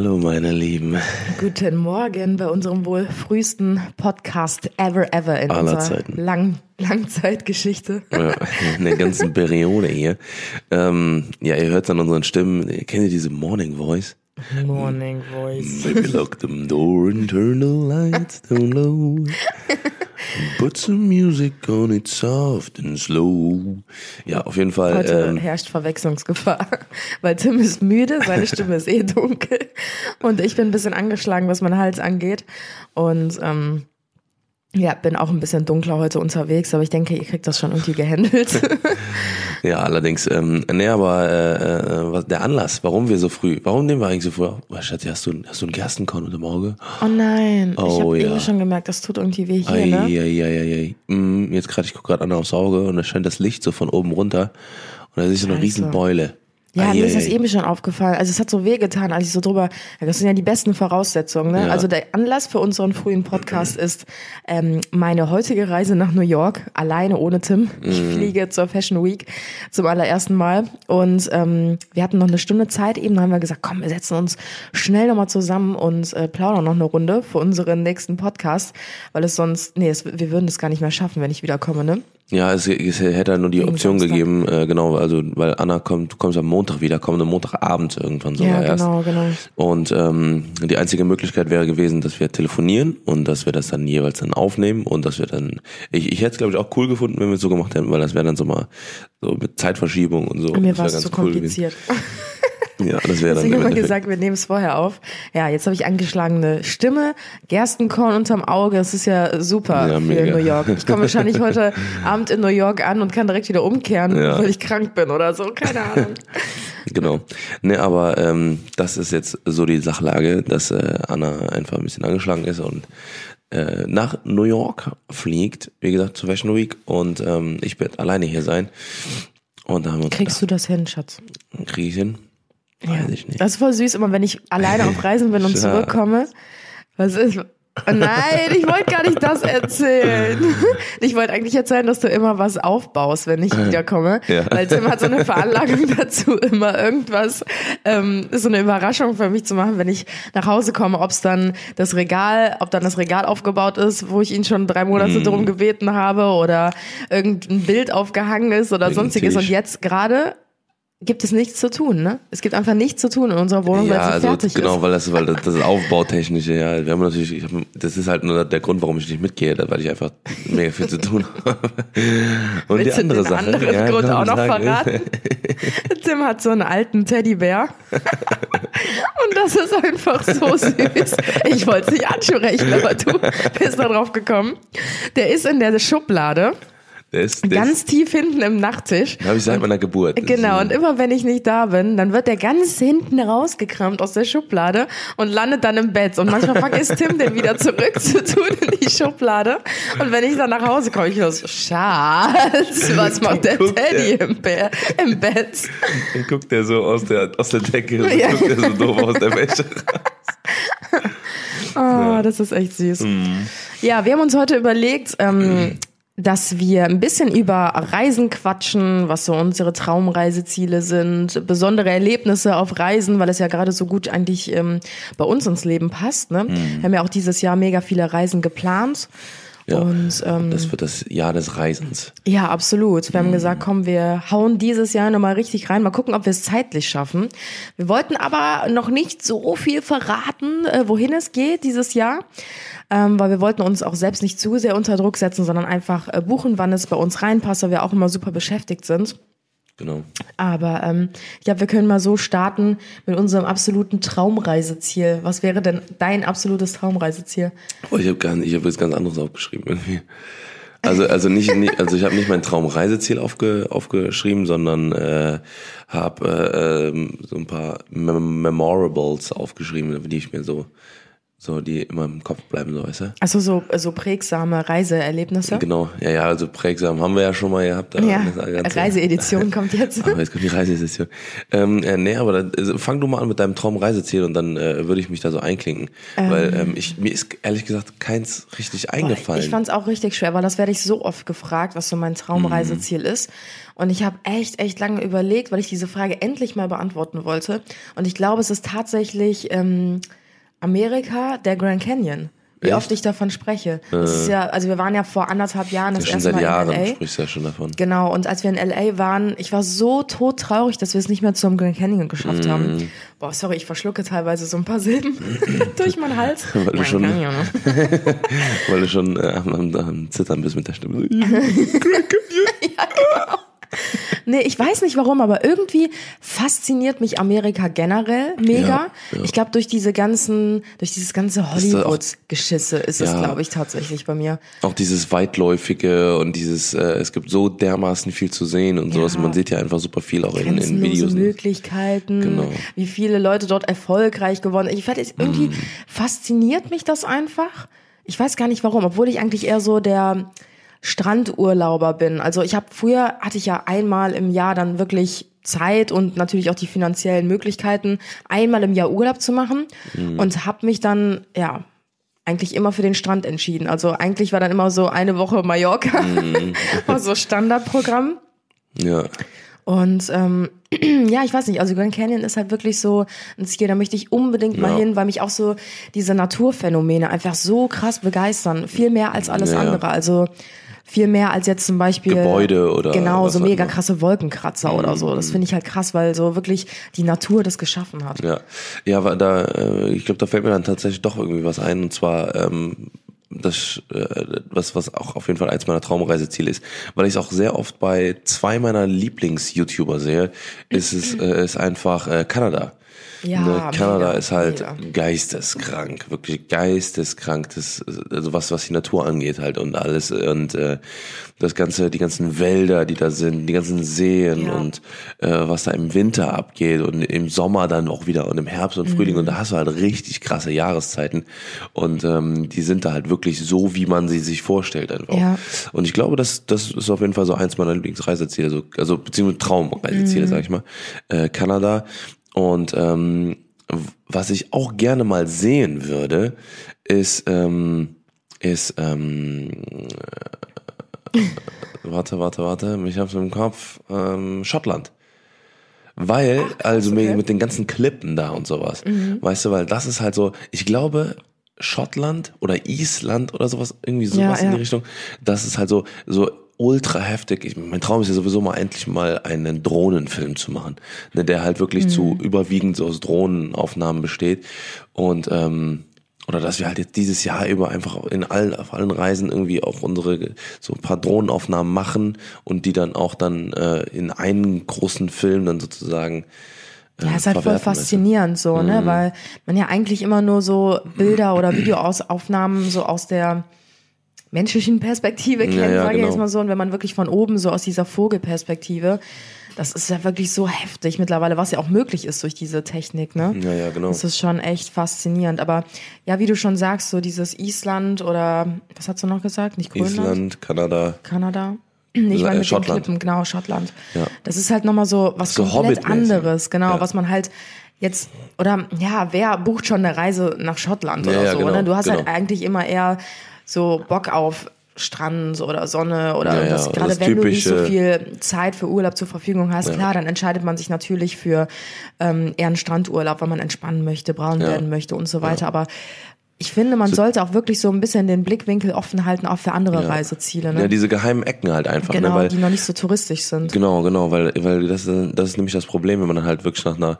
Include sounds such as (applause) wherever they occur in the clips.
Hallo meine Lieben. Guten Morgen bei unserem wohl frühesten Podcast ever ever in Aller unserer Zeiten. lang Langzeitgeschichte. Ja, in der ganzen Periode hier. Ähm, ja, ihr hört an unseren Stimmen. Kennt ihr diese Morning Voice? Morning Voice. Maybe lock the door and turn the lights down low. (laughs) Put some music on it soft and slow. Ja, auf jeden Fall. Heute Ähm, herrscht Verwechslungsgefahr, (laughs) weil Tim ist müde, seine Stimme ist eh dunkel und ich bin ein bisschen angeschlagen, was mein Hals angeht und ähm, ja, bin auch ein bisschen dunkler heute unterwegs, aber ich denke, ihr kriegt das schon irgendwie gehandelt. (laughs) ja, allerdings. Ähm, nee, aber äh, äh, was, der Anlass, warum wir so früh, warum nehmen wir eigentlich so früh? auf? Oh, Schatzi, hast du, hast du einen Gerstenkorn unter dem Auge? Oh nein, ich Oh, habe ja. schon gemerkt, das tut irgendwie weh hier, ne? Eieieiei. Mm, jetzt gerade, ich gucke gerade an aufs Auge und da scheint das Licht so von oben runter und da ist so eine Scheiße. Ja, mir ist das Eieiei. eben schon aufgefallen. Also es hat so wehgetan, als ich so drüber. Das sind ja die besten Voraussetzungen. Ne? Ja. Also der Anlass für unseren frühen Podcast (clears throat) ist ähm, meine heutige Reise nach New York, alleine ohne Tim. Ich Mhm. fliege zur Fashion Week zum allerersten Mal. Und ähm, wir hatten noch eine Stunde Zeit eben, haben wir gesagt, komm, wir setzen uns schnell nochmal zusammen und äh, plaudern noch eine Runde für unseren nächsten Podcast, weil es sonst, nee, es, wir würden es gar nicht mehr schaffen, wenn ich wiederkomme, ne? Ja, es, es hätte halt nur die Option Samstag. gegeben, äh, genau, also weil Anna kommt, du kommst am Montag wieder, kommende Montagabend irgendwann sogar Ja, erst. genau, genau. Und ähm, die einzige Möglichkeit wäre gewesen, dass wir telefonieren und dass wir das dann jeweils dann aufnehmen und dass wir dann, ich, ich hätte es glaube ich auch cool gefunden, wenn wir es so gemacht hätten, weil das wäre dann so mal so mit Zeitverschiebung und so. Mir war es zu cool kompliziert. (laughs) Ja, das wäre dann im haben wir Endeffekt- gesagt, wir nehmen es vorher auf. Ja, jetzt habe ich angeschlagene Stimme, Gerstenkorn unterm Auge. Das ist ja super Ja, für mega. New York. Ich komme wahrscheinlich (laughs) heute Abend in New York an und kann direkt wieder umkehren, Ja. weil ich krank bin oder so. Keine Ahnung. (laughs) Genau. Ne, aber ähm, das ist jetzt so die Sachlage, dass äh, Anna einfach ein bisschen angeschlagen ist und äh, nach New York fliegt, wie gesagt, zur Fashion Week und ähm, ich werde alleine hier sein. Und da haben wir Kriegst du das hin, Schatz? gedacht, krieg ich hin? Weiß ich nicht. Das ist voll süß, immer wenn ich alleine auf Reisen bin und (laughs) zurückkomme. Was ist? Oh nein, ich wollte gar nicht das erzählen. (laughs) Ich wollte eigentlich erzählen, dass du immer was aufbaust, wenn ich wiederkomme. Ja. Weil Tim hat so eine Veranlagung (laughs) dazu, immer irgendwas, ähm, so eine Überraschung für mich zu machen, wenn ich nach Hause komme, ob es dann das Regal, ob dann das Regal aufgebaut ist, wo ich ihn schon drei Monate Mhm. drum gebeten habe oder irgendein Bild aufgehangen ist oder sonstiges. Und jetzt gerade gibt es nichts zu tun, ne? Es gibt einfach nichts zu tun in unserer Wohnung, weil Ja, sie also fertig genau, ist. weil das, weil das, das Aufbautechnische, ja, wir haben natürlich, ich hab, das ist halt nur der Grund, warum ich nicht mitgehe, weil ich einfach mega viel zu tun habe. Und Willst die andere du den Sache, anderen ja, Grund auch noch sagen, verraten? Tim hat so einen alten Teddybär. Und das ist einfach so süß. Ich wollte es nicht ansprechen, aber du bist da drauf gekommen. Der ist in der Schublade, Der ist, der ganz tief hinten im Nachttisch. ist, habe ich seit meiner Geburt. Genau, ist, und immer wenn ich nicht da bin, dann wird der ganz hinten rausgekramt aus der Schublade und landet dann im Bett. Und manchmal (laughs) vergisst Tim den wieder zurück zu tun in die Schublade. Und wenn ich dann nach Hause komme, ich so, Schatz, (laughs) was macht der Teddy im, Bär, im Bett? Dann guckt der so aus der, aus der Decke, so Ja. guckt der so doof aus der Wäsche. (laughs) Oh, das ist echt süß. Mhm. Ja, wir haben uns heute überlegt, ähm, dass wir ein bisschen über Reisen quatschen, was so unsere Traumreiseziele sind, besondere Erlebnisse auf Reisen, weil es ja gerade so gut eigentlich ähm, bei uns ins Leben passt. Ne? Wir haben ja auch dieses Jahr mega viele Reisen geplant. Mhm. Ja. Und ähm, Das wird das Jahr des Reisens. ja, absolut. Wir haben gesagt, komm, wir hauen dieses Jahr nochmal richtig rein. Mal gucken, ob wir es zeitlich schaffen. Wir wollten aber noch nicht so viel verraten, äh, wohin es geht dieses Jahr. Ähm, weil wir wollten uns auch selbst nicht zu sehr unter Druck setzen, sondern einfach äh, buchen, wann es bei uns reinpasst, weil wir auch immer super beschäftigt sind. Genau. Aber ähm, ich glaube, wir können mal so starten mit unserem absoluten Traumreiseziel. Was wäre denn dein absolutes Traumreiseziel? Oh, ich habe gar nicht, ich habe jetzt ganz anderes aufgeschrieben irgendwie. Also also nicht, nicht also ich habe nicht mein Traumreiseziel aufge, aufgeschrieben, sondern äh, habe äh, ähm, so ein paar Mem Memorables aufgeschrieben, die ich mir so so die immer im Kopf bleiben, so weißt du? Also so, so prägsame Reiseerlebnisse. Genau, ja, ja, also prägsam haben wir ja schon mal gehabt. aber Ja, Reiseedition (laughs) kommt jetzt. Aber jetzt kommt die Reiseedition. Ähm, äh, nee, aber dann, also fang du mal an mit deinem Traumreiseziel und dann äh, würde ich mich da so einklinken. Weil ähm, ich, mir ist ehrlich gesagt keins richtig eingefallen. Ich fand es auch richtig schwer, weil das werde ich so oft gefragt, was so mein Traumreiseziel ist. Und ich habe echt, echt lange überlegt, weil ich diese Frage endlich mal beantworten wollte. Und ich glaube, es ist tatsächlich ähm, Amerika, der Grand Canyon. Wie Echt? oft ich davon spreche. Das ist ja, also wir waren ja vor anderthalb Jahren das ja, schon erste seit Mal Jahren in LA. sprichst du ja schon davon. Genau, und als wir in LA waren, ich war so todtraurig, dass wir es nicht mehr zum Grand Canyon geschafft Mhm. haben. Boah, sorry, ich verschlucke teilweise so ein paar Silben (laughs) durch meinen Hals. (laughs) Weil du Grand schon- Canyon. (laughs) Weil du schon äh, am, am, am Zittern bist mit der Stimme. Nee, ich weiß nicht warum, aber irgendwie fasziniert mich Amerika generell mega. Ja, ja. Ich glaube, durch diese ganzen, durch dieses ganze Hollywood-Geschisse ist es, glaube ich, tatsächlich bei mir. Auch dieses weitläufige und dieses, äh, es gibt so dermaßen viel zu sehen und sowas. Und man sieht ja einfach super viel auch in, in Videos. Möglichkeiten, Genau. wie viele Leute dort erfolgreich geworden sind. Ich werde jetzt irgendwie Mhm. fasziniert mich das einfach. Ich weiß gar nicht warum, obwohl ich eigentlich eher so der Strandurlauber bin. Also ich habe früher hatte ich ja einmal im Jahr dann wirklich Zeit und natürlich auch die finanziellen Möglichkeiten, einmal im Jahr Urlaub zu machen Mhm. und habe mich dann ja eigentlich immer für den Strand entschieden. Also eigentlich war dann immer so eine Woche Mallorca, Mhm. (laughs) so Standardprogramm. Ja. Und ähm, (clears throat) ja, ich weiß nicht, also Grand Canyon ist halt wirklich so ein Ziel, da möchte ich unbedingt mal Ja. hin, weil mich auch so diese Naturphänomene einfach so krass begeistern. Viel mehr als alles ja. andere. Also viel mehr als jetzt zum Beispiel Gebäude oder genau so mega. Mhm. krasse Wolkenkratzer oder so. Das finde ich halt krass, weil so wirklich die Natur das geschaffen hat. Ja, ja, aber da, äh, ich glaube, da fällt mir dann tatsächlich doch irgendwie was ein und zwar ähm, das, äh, was was auch auf jeden Fall eins meiner Traumreiseziele ist, weil ich es auch sehr oft bei zwei meiner Lieblings-YouTuber sehe, ist es äh, ist einfach äh, Kanada. Ja, ne? Kanada mega, ist halt mega. geisteskrank, wirklich geisteskrank, das, also was, was die Natur angeht halt und alles und äh, das ganze, die ganzen Wälder, die da sind, die ganzen Seen Ja. und äh, was da im Winter abgeht und im Sommer dann auch wieder und im Herbst und Frühling Mhm. und da hast du halt richtig krasse Jahreszeiten und ähm, die sind da halt wirklich so, wie man sie sich vorstellt einfach. Ja. Und ich glaube, das, das ist auf jeden Fall so eins meiner Lieblingsreiseziele, so, also beziehungsweise Traumreiseziele, Mhm. sag ich mal. Äh, Kanada. Und ähm, was ich auch gerne mal sehen würde, ist, ähm, ist, ähm, äh, warte, warte, warte, ich hab's im Kopf, ähm, Schottland. Weil, also mit, okay. Mhm. mit den ganzen Klippen da und sowas. Weißt du, weil das ist halt so, ich glaube, Schottland oder Island oder sowas, irgendwie sowas Ja, in die ja. Richtung, das ist halt so, so ultra heftig. Ich, mein Traum ist ja sowieso mal endlich mal einen Drohnenfilm zu machen, ne, der halt wirklich zu überwiegend so aus Drohnenaufnahmen besteht und ähm, oder dass wir halt jetzt dieses Jahr über einfach in allen auf allen Reisen irgendwie auch unsere so ein paar Drohnenaufnahmen machen und die dann auch dann äh, in einen großen Film dann sozusagen äh, Ja, ist halt voll faszinierend so, Mhm. ne? Weil man ja eigentlich immer nur so Bilder (clears throat) oder Videoaufnahmen so aus der menschlichen Perspektive kennt, Ja, ja, sage ich genau. jetzt mal so. Und wenn man wirklich von oben so aus dieser Vogelperspektive, das ist ja wirklich so heftig mittlerweile, was ja auch möglich ist durch diese Technik, ne? Ja, ja, genau. Das ist schon echt faszinierend. Aber ja, wie du schon sagst, so dieses Island oder was hast du noch gesagt? Nicht Grönland? Island, Kanada. Kanada. (clears throat) Ich Äh, meine mit Schottland. Klippen, genau, Schottland. Ja. Das ist halt nochmal so was So komplett anderes, genau, Ja. was man halt jetzt, oder ja, wer bucht schon eine Reise nach Schottland Ja, oder so, genau, ne? Du hast halt genau. eigentlich immer eher so Bock auf Strand oder Sonne oder Ja, ja, das, oder gerade das wenn du nicht so typische- viel Zeit für Urlaub zur Verfügung hast, klar, dann entscheidet man sich natürlich für ähm, eher einen Strandurlaub, weil man entspannen möchte, braun Ja. werden möchte und so weiter, aber ich finde, man sollte auch wirklich so ein bisschen den Blickwinkel offen halten, auch für andere Reiseziele. Ne? Ja, diese geheimen Ecken halt einfach, Genau, ne? Weil die noch nicht so touristisch sind. Genau, genau, weil, weil das, ist- das ist nämlich das Problem, wenn man halt wirklich nach einer,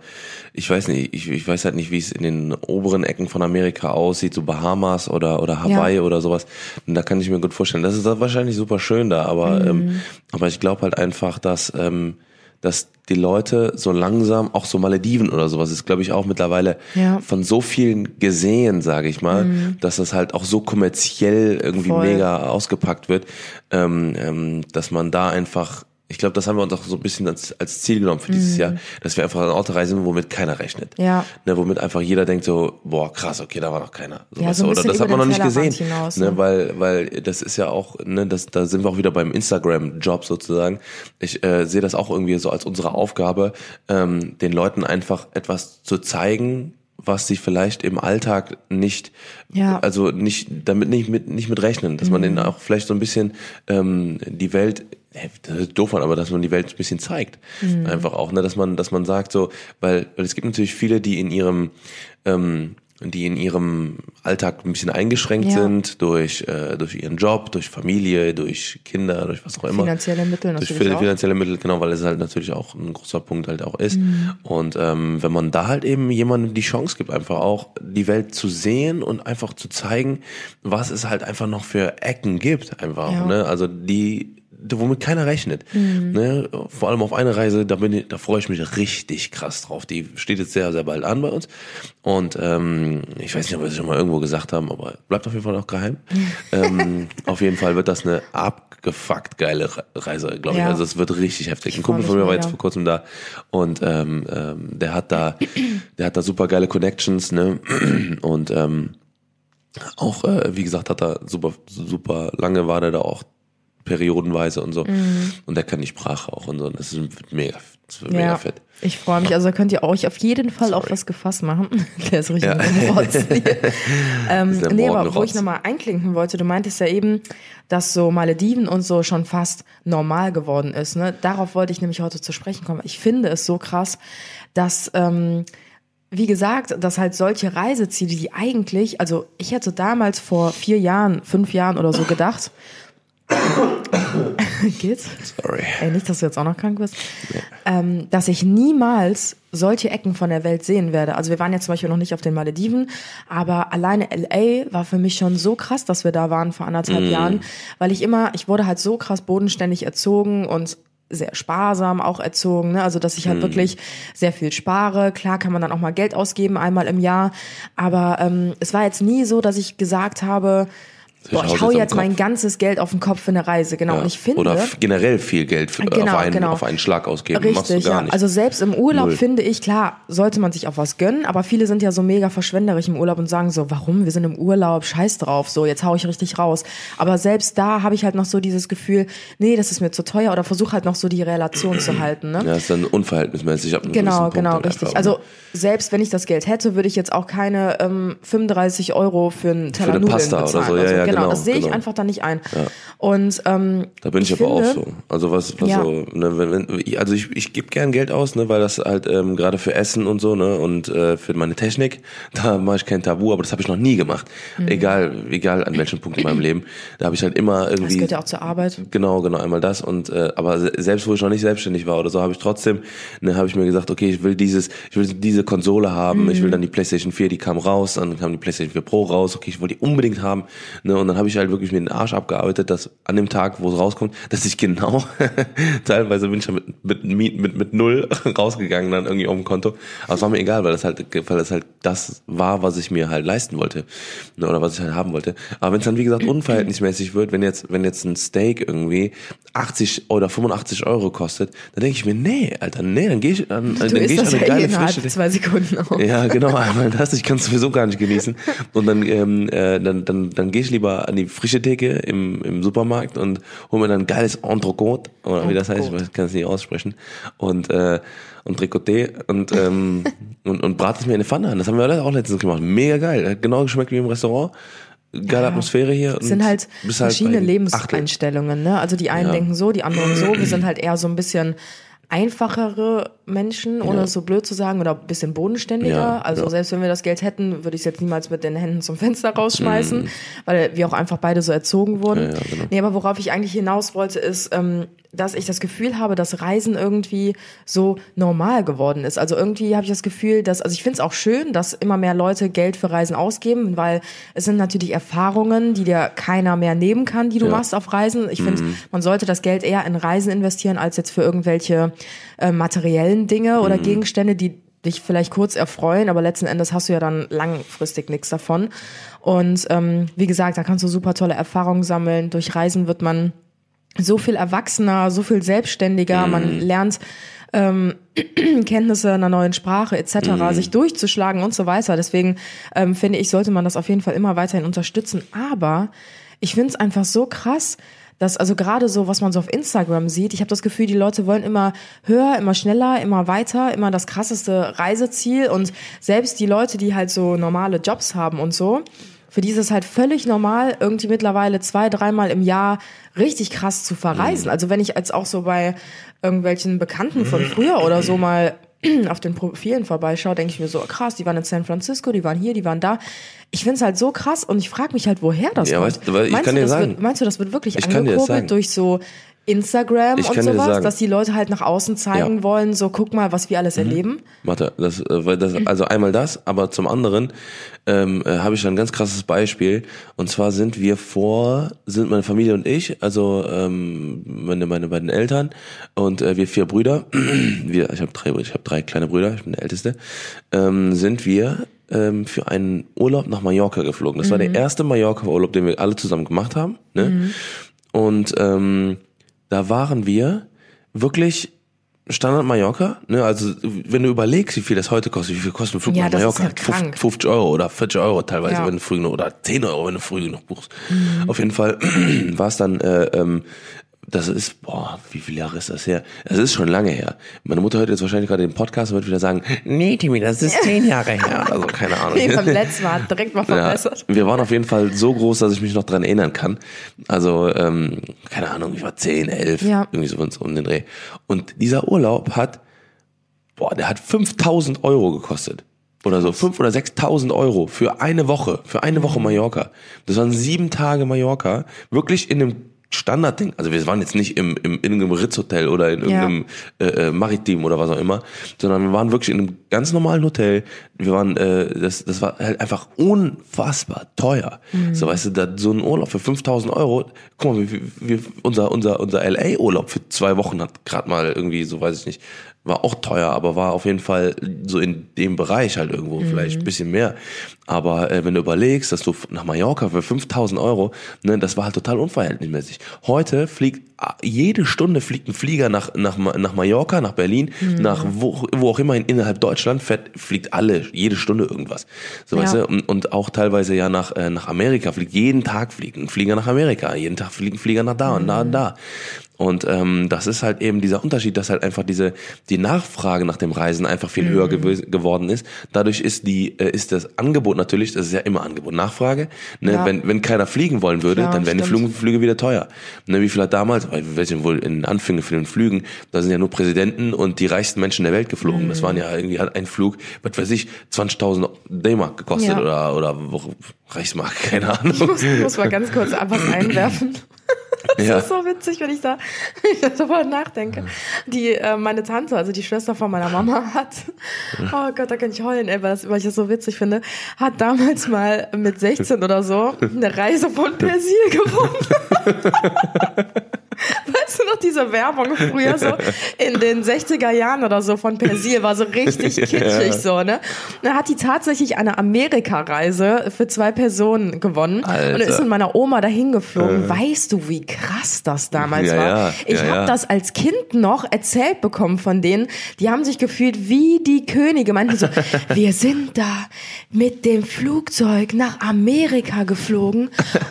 ich weiß nicht, ich, ich weiß halt nicht, wie es in den oberen Ecken von Amerika aussieht, so Bahamas oder, oder Hawaii Ja. oder sowas. Und da kann ich mir gut vorstellen. Das ist wahrscheinlich super schön da, aber, Mhm. ähm, aber ich glaube halt einfach, dass, ähm, dass die Leute so langsam, auch so Malediven oder sowas, ist glaube ich auch mittlerweile Ja. von so vielen gesehen, sage ich mal, dass das halt auch so kommerziell irgendwie Voll. mega ausgepackt wird, ähm, ähm, dass man da einfach Ich glaube, das haben wir uns auch so ein bisschen als, als Ziel genommen für dieses Mhm. Jahr, dass wir einfach an Orte reisen, womit keiner rechnet. Ja. Ne, womit einfach jeder denkt so, boah, krass, okay, da war noch keiner. So, Ja, so oder das hat man noch nicht gesehen. Hinaus, ne, ne? weil, weil das ist ja auch, ne, das, da sind wir auch wieder beim Instagram-Job sozusagen. Ich äh, sehe das auch irgendwie so als unsere Aufgabe, ähm, den Leuten einfach etwas zu zeigen, was sie vielleicht im Alltag nicht, Ja. also nicht, damit nicht mit, nicht mit rechnen, dass man ihnen auch vielleicht so ein bisschen ähm, die Welt, das ist doof, aber dass man die Welt ein bisschen zeigt. Einfach auch, ne, dass man, dass man sagt so, weil, weil es gibt natürlich viele, die in ihrem, ähm, die in ihrem Alltag ein bisschen eingeschränkt Ja. sind durch, äh, durch ihren Job, durch Familie, durch Kinder, durch was auch immer. Finanzielle Mittel Durch natürlich auch. finanzielle Mittel, genau, weil es halt natürlich auch ein großer Punkt halt auch ist. Mhm. Und ähm, wenn man da halt eben jemandem die Chance gibt, einfach auch die Welt zu sehen und einfach zu zeigen, was es halt einfach noch für Ecken gibt, einfach. Ja. Ne? Also die womit keiner rechnet. Mhm. Ne? Vor allem auf eine Reise, da bin ich, da freue ich mich richtig krass drauf. Die steht jetzt sehr, sehr bald an bei uns. Und ähm, ich weiß nicht, ob wir es schon mal irgendwo gesagt haben, aber bleibt auf jeden Fall noch geheim. (laughs) ähm, auf jeden Fall wird das eine abgefuckt geile Re- Reise, glaube ich. Ja. Also es wird richtig heftig. Ein Kumpel von mir war jetzt vor kurzem da und ähm, ähm, der hat da, (clears throat) der hat da super geile Connections, ne? (clears throat) Und ähm, auch, äh, wie gesagt, hat er super, super lange war der da auch periodenweise und so. Mhm. Und der kann die Sprache auch und so. Und das ist mega, das wird mega Ja, fett. ich freue mich. Also da könnt ihr euch auf jeden Fall auf Sorry. was gefasst machen. (laughs) Der ist richtig Ja. (laughs) ähm, Nee, aber wo ich nochmal einklinken wollte, du meintest ja eben, dass so Malediven und so schon fast normal geworden ist. Ne? Darauf wollte ich nämlich heute zu sprechen kommen. Ich finde es so krass, dass... Ähm, wie gesagt, dass halt solche Reiseziele, die eigentlich, also ich hätte damals vor vier Jahren, fünf Jahren oder so gedacht, (coughs) geht's? Sorry. Ey, nicht, dass du jetzt auch noch krank bist. Ähm, dass ich niemals solche Ecken von der Welt sehen werde. Also wir waren jetzt zum Beispiel noch nicht auf den Malediven, aber alleine LA war für mich schon so krass, dass wir da waren vor anderthalb Jahren, weil ich immer, ich wurde halt so krass bodenständig erzogen und sehr sparsam auch erzogen, ne? also dass ich halt wirklich sehr viel spare. Klar kann man dann auch mal Geld ausgeben, einmal im Jahr, aber ähm, es war jetzt nie so, dass ich gesagt habe, boah, ich hau jetzt mein ganzes Geld auf den Kopf für eine Reise, genau. Ja. Und ich finde, Oder generell viel Geld für, Genau, auf, einen, genau. auf einen Schlag ausgeben. Machst du Richtig, gar ja. nicht. Also selbst im Urlaub Null. finde ich, klar, sollte man sich auch was gönnen, aber viele sind ja so mega verschwenderisch im Urlaub und sagen so, warum? Wir sind im Urlaub, scheiß drauf, so, jetzt hau ich richtig raus. Aber selbst da habe ich halt noch so dieses Gefühl, nee, das ist mir zu teuer oder versuche halt noch so die Relation zu halten, ne? ja, ist dann unverhältnismäßig ab einem Genau, genau, richtig. einfach, Also selbst wenn ich das Geld hätte, würde ich jetzt auch keine ähm, 35 Euro für einen Teller eine Nudeln Pasta oder bezahlen. so, ja, ja, genau, genau, das sehe ich genau. einfach da nicht ein. Und ähm, Da bin ich, ich aber auch finde- so. Also was, was Ja. so, ne, wenn, wenn, also ich, ich gebe gern Geld aus, ne, weil das halt ähm, gerade für Essen und so, ne, und äh, für meine Technik, (laughs) da mache ich kein Tabu, aber das habe ich noch nie gemacht. Mhm. Egal, egal an welchem Punkt in meinem Leben. Da habe ich halt immer das irgendwie. gehört ja auch zur Arbeit. Genau, genau, einmal das und äh, aber se- selbst wo ich noch nicht selbstständig war oder so, habe ich trotzdem, ne, habe ich mir gesagt, okay, ich will dieses, ich will diese Konsole haben, ich will dann die PlayStation 4, die kam raus, dann kam die PlayStation 4 Pro raus, okay, ich wollte die unbedingt haben, ne, und dann habe ich halt wirklich mir den Arsch abgearbeitet, dass an dem Tag, wo es rauskommt, dass ich genau, (laughs) teilweise bin ich schon mit mit mit mit, null (laughs) rausgegangen dann irgendwie auf dem Konto, aber es war mir egal, weil das halt, weil das halt das war, was ich mir halt leisten wollte, ne, oder was ich halt haben wollte. Aber wenn es dann wie gesagt unverhältnismäßig wird, wenn jetzt wenn jetzt ein Steak irgendwie 80 oder 85 Euro kostet, dann denke ich mir, nee, Alter, nee, dann gehe ich an, dann gehe isst ich an eine ja geile frische zwei Sekunden auf. ja, genau, (laughs) einmal das, ich kann es sowieso gar nicht genießen. Und dann, ähm, äh, dann, dann, dann gehe ich lieber an die frische Theke im, im Supermarkt und hole mir dann ein geiles Entrecôte, oder wie das heißt, ich kann es nicht aussprechen. Und, äh, und Tricoté und, ähm, (laughs) und, und brate es mir in eine Pfanne an. Das haben wir auch letztens gemacht. Mega geil. Hat genau geschmeckt wie im Restaurant. Geile Ja. Atmosphäre hier. Es sind halt halt verschiedene Achtel. Lebenseinstellungen. Ne? Also die einen Ja. denken so, die anderen so. Wir sind halt eher so ein bisschen einfachere Menschen, ohne Ja. es so blöd zu sagen, oder ein bisschen bodenständiger. Ja, also ja. selbst wenn wir das Geld hätten, würde ich es jetzt niemals mit den Händen zum Fenster rausschmeißen, Mhm. weil wir auch einfach beide so erzogen wurden. Ja, genau. Nee, aber worauf ich eigentlich hinaus wollte, ist, ähm, dass ich das Gefühl habe, dass Reisen irgendwie so normal geworden ist. Also irgendwie habe ich das Gefühl, dass, also ich finde es auch schön, dass immer mehr Leute Geld für Reisen ausgeben, weil es sind natürlich Erfahrungen, die dir keiner mehr nehmen kann, die du machst auf Reisen. Ich finde, man sollte das Geld eher in Reisen investieren, als jetzt für irgendwelche äh, materiellen Dinge oder Gegenstände, die dich vielleicht kurz erfreuen, aber letzten Endes hast du ja dann langfristig nichts davon. Und ähm, wie gesagt, da kannst du super tolle Erfahrungen sammeln. Durch Reisen wird man so viel erwachsener, so viel selbstständiger. Man lernt ähm, (clears throat) Kenntnisse einer neuen Sprache etc., sich durchzuschlagen und so weiter. Deswegen ähm, finde ich, sollte man das auf jeden Fall immer weiterhin unterstützen. Aber ich finde es einfach so krass, dass also gerade so, was man so auf Instagram sieht, ich habe das Gefühl, die Leute wollen immer höher, immer schneller, immer weiter, immer das krasseste Reiseziel. Und selbst die Leute, die halt so normale Jobs haben und so, für die ist es halt völlig normal, irgendwie mittlerweile zwei, dreimal im Jahr richtig krass zu verreisen. Also wenn ich jetzt auch so bei irgendwelchen Bekannten von früher oder so mal auf den Profilen vorbeischaue, denke ich mir so, krass, die waren in San Francisco, die waren hier, die waren da. Ich find's halt so krass und ich frage mich halt, woher das Ja, kommt. weißt weil ich meinst kann du, dir das sagen- Wird, meinst du, das wird wirklich Ich angekurbelt durch so Instagram Ich und sowas, sagen. dass die Leute halt nach außen zeigen Ja. wollen, so guck mal, was wir alles erleben? Warte, das, äh, weil das, (clears throat) also einmal das, aber zum anderen ähm, äh, habe ich ein ganz krasses Beispiel. Und zwar sind wir vor, sind meine Familie und ich, also ähm, meine, meine beiden Eltern und äh, wir vier Brüder, (clears throat) wir, ich habe drei, ich habe drei kleine Brüder, ich bin der Älteste, ähm, sind wir ähm, für einen Urlaub nach Mallorca geflogen. Das war der erste Mallorca-Urlaub, den wir alle zusammen gemacht haben. Ne? Und ähm, da waren wir wirklich Standard Mallorca, ne, also wenn du überlegst, wie viel das heute kostet, wie viel kostet ein Flug Ja, nach Mallorca? halt krank. 50 Euro oder 40 Euro teilweise, Ja. wenn du früh genug, oder 10 Euro, wenn du früh genug buchst. Mhm. Auf jeden Fall (clears throat) war es dann, äh, ähm, das ist, boah, wie viele Jahre ist das her? Es ist schon lange her. Meine Mutter hört jetzt wahrscheinlich gerade den Podcast und wird wieder sagen, nee, Timmy, das ist zehn Jahre her. (laughs) Also keine Ahnung. Nee, beim letzten Mal direkt mal (laughs) verbessert. Ja, wir waren auf jeden Fall so groß, dass ich mich noch dran erinnern kann. Also, ähm, keine Ahnung, ich war 10, 11, Ja. irgendwie so um den Dreh. Und dieser Urlaub hat, boah, der hat 5000 Euro gekostet. Oder so, 5 oder 6000 Euro für eine Woche, für eine Woche Mallorca. Das waren sieben Tage Mallorca, wirklich in einem Standardding. Also wir waren jetzt nicht im, im, in irgendeinem Ritzhotel oder in Ja. irgendeinem äh, äh, Maritim oder was auch immer, sondern wir waren wirklich in einem ganz normalen Hotel. Wir waren, äh, das, das war halt einfach unfassbar teuer. So, weißt du, da, so ein Urlaub für 5000 Euro, guck mal, wir, wir, unser, unser, unser LA-Urlaub für zwei Wochen hat gerade mal irgendwie, so weiß ich nicht, war auch teuer, aber war auf jeden Fall so in dem Bereich halt irgendwo, vielleicht ein bisschen mehr. Aber äh, wenn du überlegst, dass du nach Mallorca für 5000 Euro, ne, das war halt total unverhältnismäßig. Heute fliegt, jede Stunde fliegt ein Flieger nach, nach, nach Mallorca, nach Berlin, nach wo, wo auch immer in, innerhalb Deutschland fährt, fliegt alle, jede Stunde irgendwas. So, Ja. weißt du, und, und auch teilweise ja nach, äh, nach Amerika fliegt, jeden Tag fliegt ein Flieger nach Amerika, jeden Tag fliegt ein Flieger nach da und da und da. Und ähm, das ist halt eben dieser Unterschied, dass halt einfach diese die Nachfrage nach dem Reisen einfach viel höher gew geworden ist. Dadurch ist die äh, ist das Angebot natürlich, das ist ja immer Angebot Nachfrage. Ne? Ja. Wenn wenn keiner fliegen wollen würde, Klar, dann wären die stimmt. Flüge, Flüge wieder teuer. Ne? Wie viel hat damals, weiß nicht, wohl in Anfängen für den Flügen, da sind ja nur Präsidenten und die reichsten Menschen der Welt geflogen. Das waren ja irgendwie halt ein Flug, was weiß ich, 20.000 D-Mark gekostet Ja. oder oder Reichsmark, (laughs) keine Ahnung. Ich muss, muss mal ganz kurz was einwerfen. (clears throat) Das Ja. ist so witzig, wenn ich da, (laughs) wenn ich da darüber nachdenke. Die, äh, meine Tante, also die Schwester von meiner Mama, (laughs) hat, oh Gott, da kann ich heulen, ey, weil, das, weil ich das so witzig finde, hat damals mal mit 16 oder so eine Reise von Persil gewonnen. Weißt du noch diese Werbung früher so in den 60er Jahren oder so von Persil war so richtig kitschig so, ne? Dann hat die tatsächlich eine Amerika-Reise für zwei Personen gewonnen Alter. und ist mit meiner Oma dahin geflogen. Weißt du, wie krass das damals Ja, war? ja, ich ja, habe ja. das als Kind noch erzählt bekommen von denen. Die haben sich gefühlt wie die Könige. Meinten so, (laughs) wir sind da mit dem Flugzeug nach Amerika geflogen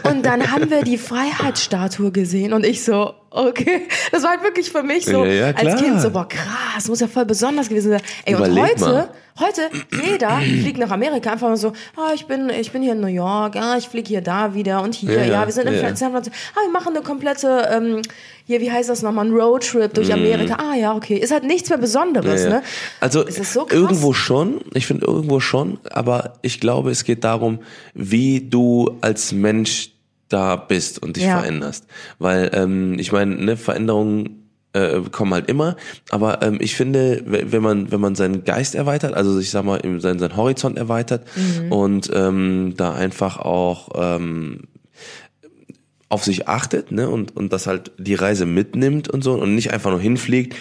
und dann haben wir die Freiheitsstatue gesehen und ich so, okay. Das war halt wirklich für mich so Ja, ja, als Kind so, boah, krass, muss ja voll besonders gewesen sein. Ey, und Überleg heute, mal. heute, jeder fliegt nach Amerika einfach mal so, ah, ich bin, ich bin hier in New York, ah, ich fliege hier da wieder und hier, Ja, ja, wir sind in. San Francisco, ah, wir machen eine komplette, ähm, hier, wie heißt das nochmal, ein Roadtrip durch Amerika, ah, ja, okay, ist halt nichts mehr Besonderes, Mhm. Ne? Also so irgendwo schon, ich finde irgendwo schon, aber ich glaube, es geht darum, wie du als Mensch da bist und dich Ja. veränderst. Weil ähm, ich meine, ne, Veränderungen äh, kommen halt immer, aber ähm, ich finde, wenn man wenn man seinen Geist erweitert, also ich sag mal seinen, seinen Horizont erweitert Mhm. und ähm, da einfach auch ähm, auf sich achtet, ne, und und das halt die Reise mitnimmt und so und nicht einfach nur hinfliegt,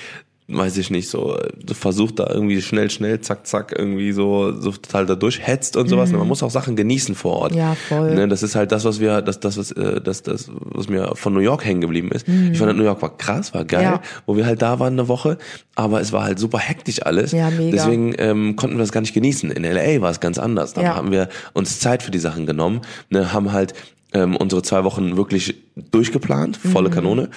weiß ich nicht, so versucht da irgendwie schnell, schnell, zack, zack, irgendwie so, so total da durchhetzt und sowas. Mhm. Man muss auch Sachen genießen vor Ort. Ja, voll. Ne, das ist halt das, was wir, das, das, was, äh, das, das, was mir von New York hängen geblieben ist. Mhm. Ich fand, New York war krass, war geil, ja. wo wir halt da waren eine Woche, aber es war halt super hektisch alles. Ja, mega. Deswegen ähm, konnten wir das gar nicht genießen. In LA war es ganz anders. Da ja. haben wir uns Zeit für die Sachen genommen, ne, haben halt ähm, unsere zwei Wochen wirklich durchgeplant, volle mhm. Kanone.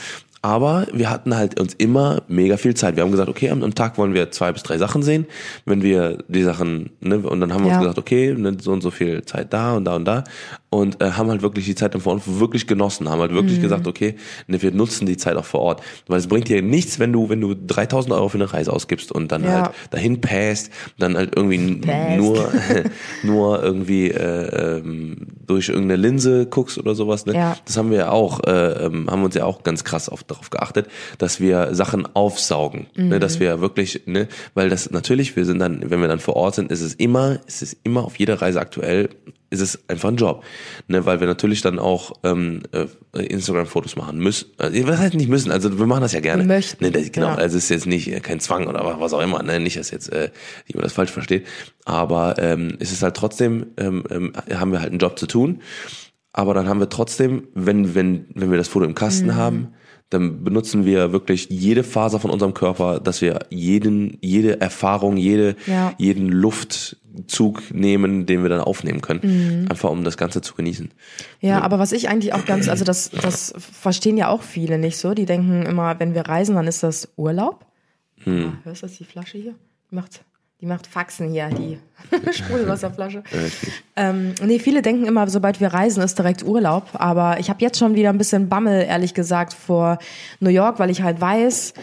Aber wir hatten halt uns immer mega viel Zeit. Wir haben gesagt, okay, am, Tag wollen wir zwei bis drei Sachen sehen. Wenn wir die Sachen, ne, und dann haben wir ja. uns gesagt, okay, ne, so und so viel Zeit da und da und da. Und äh, haben halt wirklich die Zeit im Vorort wirklich genossen. Haben halt wirklich mhm. gesagt, okay, ne, wir nutzen die Zeit auch vor Ort. Weil es bringt dir nichts, wenn du, wenn du 3000 Euro für eine Reise ausgibst und dann ja. halt dahin passt, dann halt irgendwie Past. nur, (laughs) (laughs) nur irgendwie äh, ähm, durch irgendeine Linse guckst oder sowas. Ne? Ja. Das haben wir ja auch, äh, ähm, haben uns ja auch ganz krass auf darauf geachtet, dass wir Sachen aufsaugen, mhm. ne, dass wir wirklich, ne, weil das natürlich, wir sind dann, wenn wir dann vor Ort sind, ist es immer, ist es immer auf jeder Reise aktuell, ist es einfach ein Job, ne, weil wir natürlich dann auch ähm, äh, Instagram-Fotos machen müssen. Also, was heißt nicht müssen? Also wir machen das ja gerne. Möchten. Ne, das, genau, ja. also es ist jetzt nicht äh, kein Zwang oder was auch immer, ne, nicht, dass jetzt äh, jemand das falsch versteht, aber ähm, es ist halt trotzdem, ähm, ähm, haben wir halt einen Job zu tun. Aber dann haben wir trotzdem, wenn, wenn, wenn wir das Foto im Kasten mhm. haben, dann benutzen wir wirklich jede Faser von unserem Körper, dass wir jeden, jede Erfahrung, jede, ja. jeden Luftzug nehmen, den wir dann aufnehmen können. Mhm. Einfach um das Ganze zu genießen. Ja, ja, aber was ich eigentlich auch ganz, also das, das verstehen ja auch viele nicht so. Die denken immer, wenn wir reisen, dann ist das Urlaub. Hm. Ah, hörst du das, die Flasche hier? Macht die macht Faxen hier, die (laughs) Sprudelwasserflasche. ähm, nee, viele denken immer, sobald wir reisen, ist direkt Urlaub. Aber ich habe jetzt schon wieder ein bisschen Bammel, ehrlich gesagt, vor New York, weil ich halt weiß,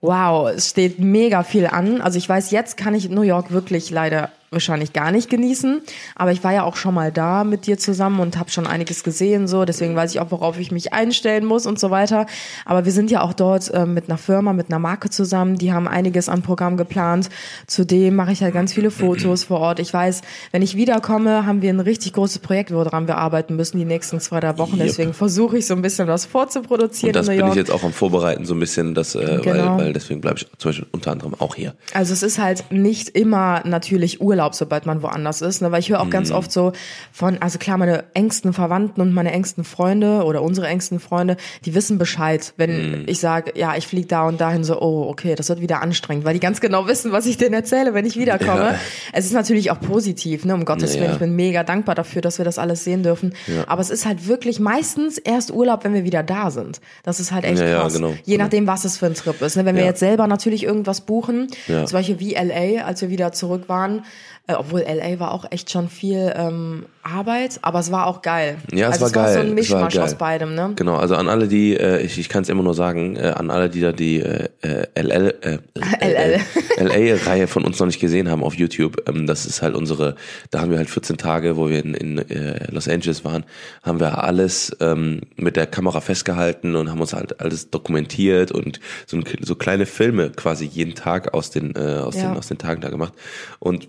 wow, es steht mega viel an. Also ich weiß, jetzt kann ich New York wirklich leider wahrscheinlich gar nicht genießen. Aber ich war ja auch schon mal da mit dir zusammen und habe schon einiges gesehen, so. Deswegen weiß ich auch, worauf ich mich einstellen muss und so weiter. Aber wir sind ja auch dort äh, mit einer Firma, mit einer Marke zusammen. Die haben einiges an Programm geplant. Zudem mache ich halt ganz viele Fotos vor Ort. Ich weiß, wenn ich wiederkomme, haben wir ein richtig großes Projekt, woran wir arbeiten müssen die nächsten zwei, drei Wochen. Yep. Deswegen versuche ich so ein bisschen was vorzuproduzieren. Und das bin ich jetzt auch am Vorbereiten, so ein bisschen, das, äh, genau. weil, weil deswegen bleibe ich zum Beispiel unter anderem auch hier. Also es ist halt nicht immer natürlich Urlaub Urlaub, sobald man woanders ist. Ne? Weil ich höre auch mhm. ganz oft so von, also klar, meine engsten Verwandten und meine engsten Freunde oder unsere engsten Freunde, die wissen Bescheid, wenn mhm. ich sage, ja, ich fliege da und dahin, so, oh, okay, das wird wieder anstrengend, weil die ganz genau wissen, was ich denen erzähle, wenn ich wiederkomme. Ja. Es ist natürlich auch positiv, ne? um Gottes Willen. Ja. Ich bin mega dankbar dafür, dass wir das alles sehen dürfen. Ja. Aber es ist halt wirklich meistens erst Urlaub, wenn wir wieder da sind. Das ist halt echt krass. Genau. Je genau. nachdem, was es für ein Trip ist. Ne? Wenn wir jetzt selber natürlich irgendwas buchen, zum Beispiel wie LA, als wir wieder zurück waren, äh, obwohl LA war auch echt schon viel ähm, Arbeit, aber es war auch geil. Ja, es also war es geil. War so ein Mischmasch aus beidem, ne? Genau, also an alle, die, äh, ich, ich kann es immer nur sagen, äh, an alle, die da die äh, LL, äh, (laughs) LL. LA-Reihe von uns noch nicht gesehen haben auf YouTube, ähm, das ist halt unsere, da haben wir halt 14 Tage, wo wir in, in äh, Los Angeles waren, haben wir alles ähm, mit der Kamera festgehalten und haben uns halt alles dokumentiert und so, so kleine Filme quasi jeden Tag aus den, äh, aus, ja. den, aus den Tagen da gemacht. Und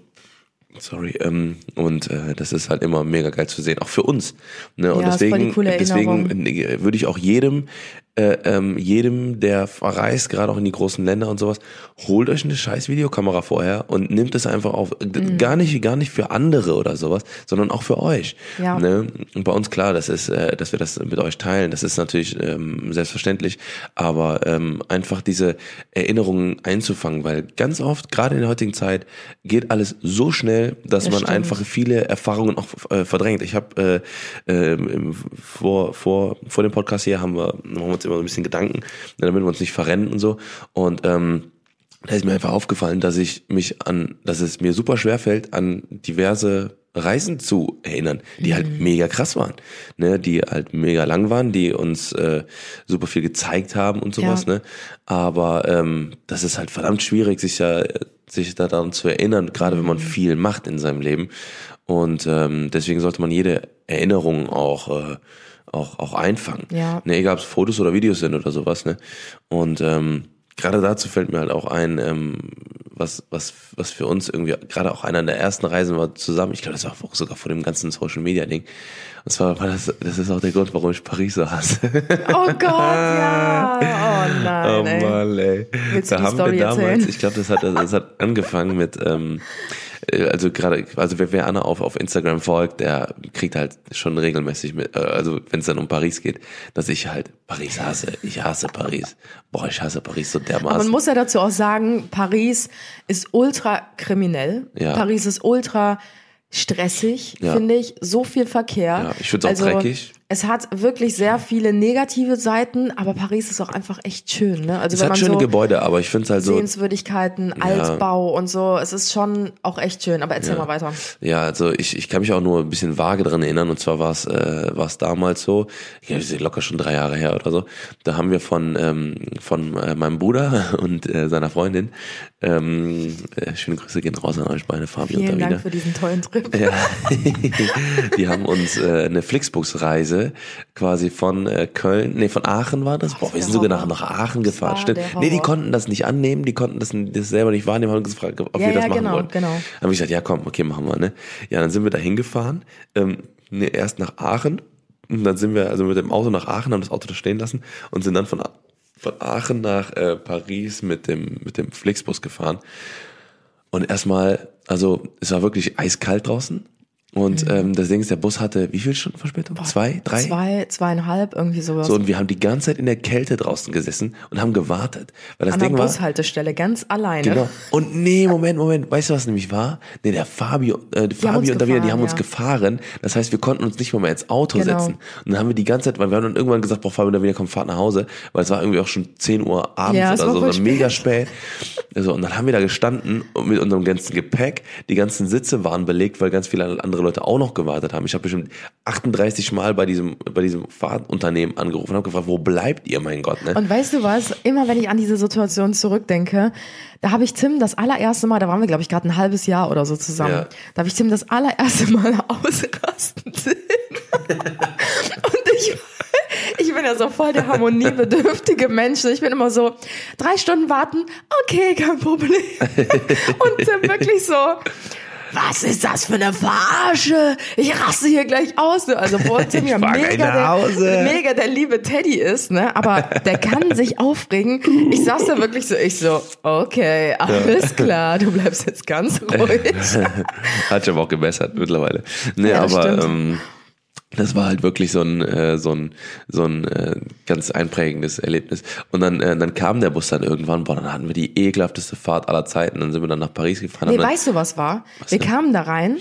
Sorry, ähm, und äh, das ist halt immer mega geil zu sehen, auch für uns. Ne? Und ja, deswegen, deswegen äh, würde ich auch jedem äh, ähm, jedem, der verreist, gerade auch in die großen Länder und sowas, holt euch eine scheiß Videokamera vorher und nimmt es einfach auf. Mhm. Gar nicht, gar nicht für andere oder sowas, sondern auch für euch. Ja. Ne? Und bei uns klar, das ist, äh, dass wir das mit euch teilen, das ist natürlich ähm, selbstverständlich, aber ähm, einfach diese Erinnerungen einzufangen, weil ganz oft, gerade in der heutigen Zeit, geht alles so schnell, dass das man stimmt. einfach viele Erfahrungen auch äh, verdrängt. Ich habe äh, äh, vor, vor, vor dem Podcast hier haben wir, haben wir uns immer so ein bisschen Gedanken, damit wir uns nicht verrennen und so. Und ähm, da ist mir einfach aufgefallen, dass ich mich an, dass es mir super schwer fällt, an diverse Reisen zu erinnern, die halt mhm. mega krass waren, ne, die halt mega lang waren, die uns äh, super viel gezeigt haben und sowas, ja. ne. Aber ähm, das ist halt verdammt schwierig, sich ja sich da daran zu erinnern, gerade wenn man mhm. viel macht in seinem Leben. Und ähm, deswegen sollte man jede Erinnerung auch äh, auch, auch einfangen. Ja. Ne, egal ob es Fotos oder Videos sind oder sowas, ne? Und ähm, gerade dazu fällt mir halt auch ein, ähm, was, was, was für uns irgendwie gerade auch einer der ersten Reisen war zusammen. Ich glaube, das war auch sogar vor dem ganzen Social Media Ding. Und zwar war das, das ist auch der Grund, warum ich Paris so hasse. Oh Gott, ja. Oh nein. (laughs) Oh ey. Mann, ey. Du da haben Story wir damals, erzählen? ich glaube, das hat, das hat angefangen mit, ähm, äh, also gerade, also wer, wer Anna auf, auf Instagram folgt, der kriegt halt schon regelmäßig mit, äh, also wenn es dann um Paris geht, dass ich halt Paris hasse. Ich hasse Paris. Boah, ich hasse Paris so Man dermaßen. muss ja dazu auch sagen, Paris ist ultra kriminell. Ja. Paris ist ultra stressig, Ja. finde ich. So viel Verkehr. Ja, ich find's auch dreckig. Es hat wirklich sehr viele negative Seiten, aber Paris ist auch einfach echt schön. Ne? Also Es hat schöne so Gebäude, aber ich finde es halt so, Sehenswürdigkeiten, Altbau und so, es ist schon auch echt schön. Aber erzähl mal weiter. Ja, also ich, ich kann mich auch nur ein bisschen vage dran erinnern. Und zwar war es äh, damals so, ja, das ist locker schon drei Jahre her oder so. Da haben wir von ähm, von äh, meinem Bruder (laughs) und äh, seiner Freundin ähm, äh, schöne Grüße gehen raus an euch beide, Fabi und Vielen Davina. Dank für diesen tollen Trip. Ja, (laughs) die haben uns äh, eine Flixbus-Reise quasi von äh, Köln, nee, von Aachen war das. Boah, wir sind sogar nach, Horror. nach Aachen gefahren. Stimmt. Nee, die konnten das nicht annehmen, die konnten das, das selber nicht wahrnehmen, haben gefragt, ob Ja, wir das ja, machen genau, wollen. genau. Dann habe ich gesagt, ja komm, okay, machen wir, ne? Ja, dann sind wir da hingefahren, ähm, nee, erst nach Aachen und dann sind wir also mit dem Auto nach Aachen, haben das Auto da stehen lassen und sind dann von, von Aachen nach äh, Paris mit dem, mit dem Flixbus gefahren. Und erstmal, also es war wirklich eiskalt draußen. Und ähm, das Ding ist, der Bus hatte wie viele Stunden Verspätung? Zwei, drei? Zwei, zweieinhalb, irgendwie sowas. So, und wir haben die ganze Zeit in der Kälte draußen gesessen und haben gewartet. Weil das An der Ding war. Bushaltestelle, ganz alleine. Genau. Und nee, Moment, Moment. Weißt du, was nämlich war? Nee, der Fabio, äh, Fabio uns und Davina, die haben uns ja. gefahren. Das heißt, wir konnten uns nicht mal mehr ins Auto Genau. setzen. Und dann haben wir die ganze Zeit, weil wir haben dann irgendwann gesagt, boah, Fabio und Davina, komm, fahrt nach Hause. Weil es war irgendwie auch schon 10 Uhr abends Ja, oder war so, so mega spät. Also, und dann haben wir da gestanden und mit unserem ganzen Gepäck. Die ganzen Sitze waren belegt, weil ganz viele andere Leute auch noch gewartet haben. Ich habe bestimmt 38 Mal bei diesem, bei diesem Fahrtunternehmen angerufen und habe gefragt, wo bleibt ihr, mein Gott, ne? Und weißt du was? Immer wenn ich an diese Situation zurückdenke, da habe ich Tim das allererste Mal, da waren wir glaube ich gerade ein halbes Jahr oder so zusammen, Ja. da habe ich Tim das allererste Mal (laughs) ausrasten sehen. (laughs) Und ich, ich bin ja so voll der harmoniebedürftige Mensch. Ich bin immer so, drei Stunden warten, okay, kein Problem. (laughs) Und Tim wirklich so, was ist das für eine Verarsche? Ich raste hier gleich aus. ne? Also, wo Tim (laughs) ja mega der, mega der liebe Teddy ist, ne? Aber der kann (laughs) sich aufregen. Ich saß da wirklich so, ich so, okay, alles klar, du bleibst jetzt ganz (laughs) ruhig. Hat sich aber auch gebessert mittlerweile. Nee, Ja, aber stimmt. ähm, das war halt wirklich so ein äh, so ein so ein äh, ganz einprägendes Erlebnis. Und dann äh, dann kam der Bus dann irgendwann, boah, dann hatten wir die ekelhafteste Fahrt aller Zeiten. Dann sind wir dann nach Paris gefahren. Nee, weißt du, was war? Wir kamen da rein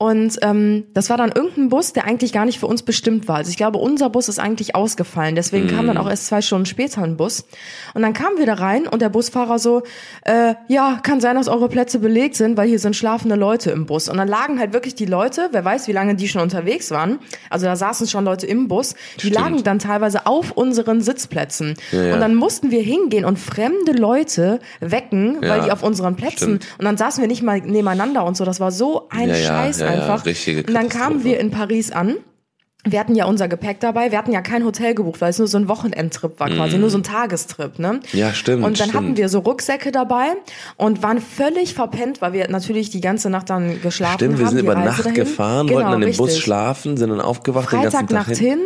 und ähm, das war dann irgendein Bus, der eigentlich gar nicht für uns bestimmt war. Also ich glaube, unser Bus ist eigentlich ausgefallen. Deswegen kam Mm. dann auch erst zwei Stunden später ein Bus. Und dann kamen wir da rein und der Busfahrer so, äh, ja, kann sein, dass eure Plätze belegt sind, weil hier sind schlafende Leute im Bus. Und dann lagen halt wirklich die Leute, wer weiß, wie lange die schon unterwegs waren. Also da saßen schon Leute im Bus. Die lagen dann teilweise auf unseren Sitzplätzen. ja. Und dann mussten wir hingehen und fremde Leute wecken, weil Ja, die auf unseren Plätzen stimmt. und dann saßen wir nicht mal nebeneinander und so. Das war so ein Ja, ja, ja, ja, einfach. richtige und dann kamen wir in Paris an. Wir hatten ja unser Gepäck dabei. Wir hatten ja kein Hotel gebucht, weil es nur so ein Wochenendtrip war quasi, nur so ein Tagestrip, ne? Ja, stimmt, Und dann hatten stimmt. wir so Rucksäcke dabei und waren völlig verpennt, weil wir natürlich die ganze Nacht dann geschlafen Stimmt, wir haben. sind über Nacht dahin. gefahren, Genau, wollten dann im Bus schlafen, sind dann aufgewacht den ganzen Tag Freitagnacht hin. hin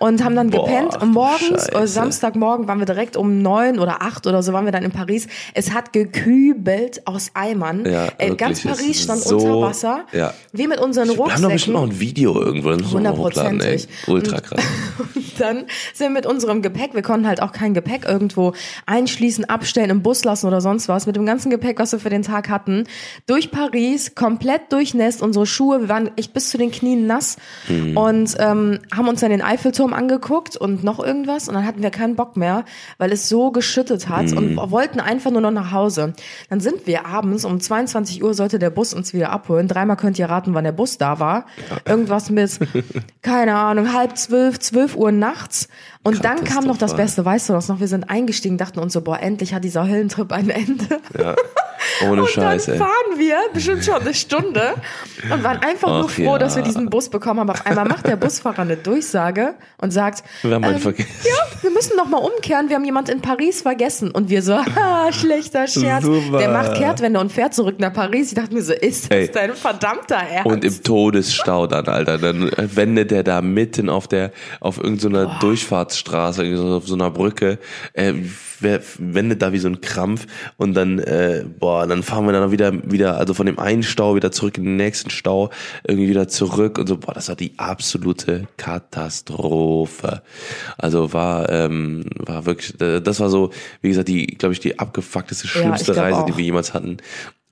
und haben dann Boah, gepennt und morgens, Scheiße. äh, Samstagmorgen waren wir direkt um neun oder acht oder so waren wir dann in Paris. Es hat gekübelt aus Eimern. Ja, Ey, ganz Paris stand so- unter Wasser. ja. Wir mit unseren Wir haben doch bestimmt noch Rucksäcken. ein Video irgendwo. Hundertprozentig. Ultra krass. (laughs) Dann sind wir mit unserem Gepäck, wir konnten halt auch kein Gepäck irgendwo einschließen, abstellen, im Bus lassen oder sonst was. Mit dem ganzen Gepäck, was wir für den Tag hatten, durch Paris, komplett durchnässt, unsere Schuhe, wir waren echt bis zu den Knien nass Hm. und ähm, haben uns dann den Eiffelturm angeguckt und noch irgendwas und dann hatten wir keinen Bock mehr, weil es so geschüttet hat und Hm. wollten einfach nur noch nach Hause. Dann sind wir abends um 22 Uhr sollte der Bus uns wieder abholen. Dreimal könnt ihr raten, wann der Bus da war. Irgendwas mit, (laughs) keine Ahnung, halb zwölf, zwölf Uhr nachts. Und dann kam noch das. Beste, weißt du das noch? Wir sind eingestiegen, dachten uns so, boah, endlich hat dieser Höllentrip ein Ende. Ja. (laughs) Ohne und Scheiß, dann fahren wir bestimmt schon eine Stunde und waren einfach nur Ach froh, ja. dass wir diesen Bus bekommen haben. Auf einmal macht der Busfahrer eine Durchsage und sagt, Wir haben einen ähm, vergessen. ja, wir müssen noch mal umkehren. Wir haben jemand in Paris vergessen. Und wir so, (laughs) haha, schlechter Scherz. Super. Der macht Kehrtwende und fährt zurück nach Paris. Ich dachte mir so, ist das Ey. dein verdammter Ernst? Und im Todesstau dann, Alter. Dann wendet der da mitten auf der, auf irgendeiner Durchfahrtsstraße, so auf so einer Brücke, äh, wendet da wie so ein Krampf und dann, äh, boah, dann fahren wir dann wieder, wieder, also von dem einen Stau wieder zurück in den nächsten Stau, irgendwie wieder zurück und so, boah, das war die absolute Katastrophe. Also war, ähm, war wirklich, äh, das war so, wie gesagt, die, glaube ich, die abgefuckteste, Ja, schlimmste glaub Reise, auch. die wir jemals hatten.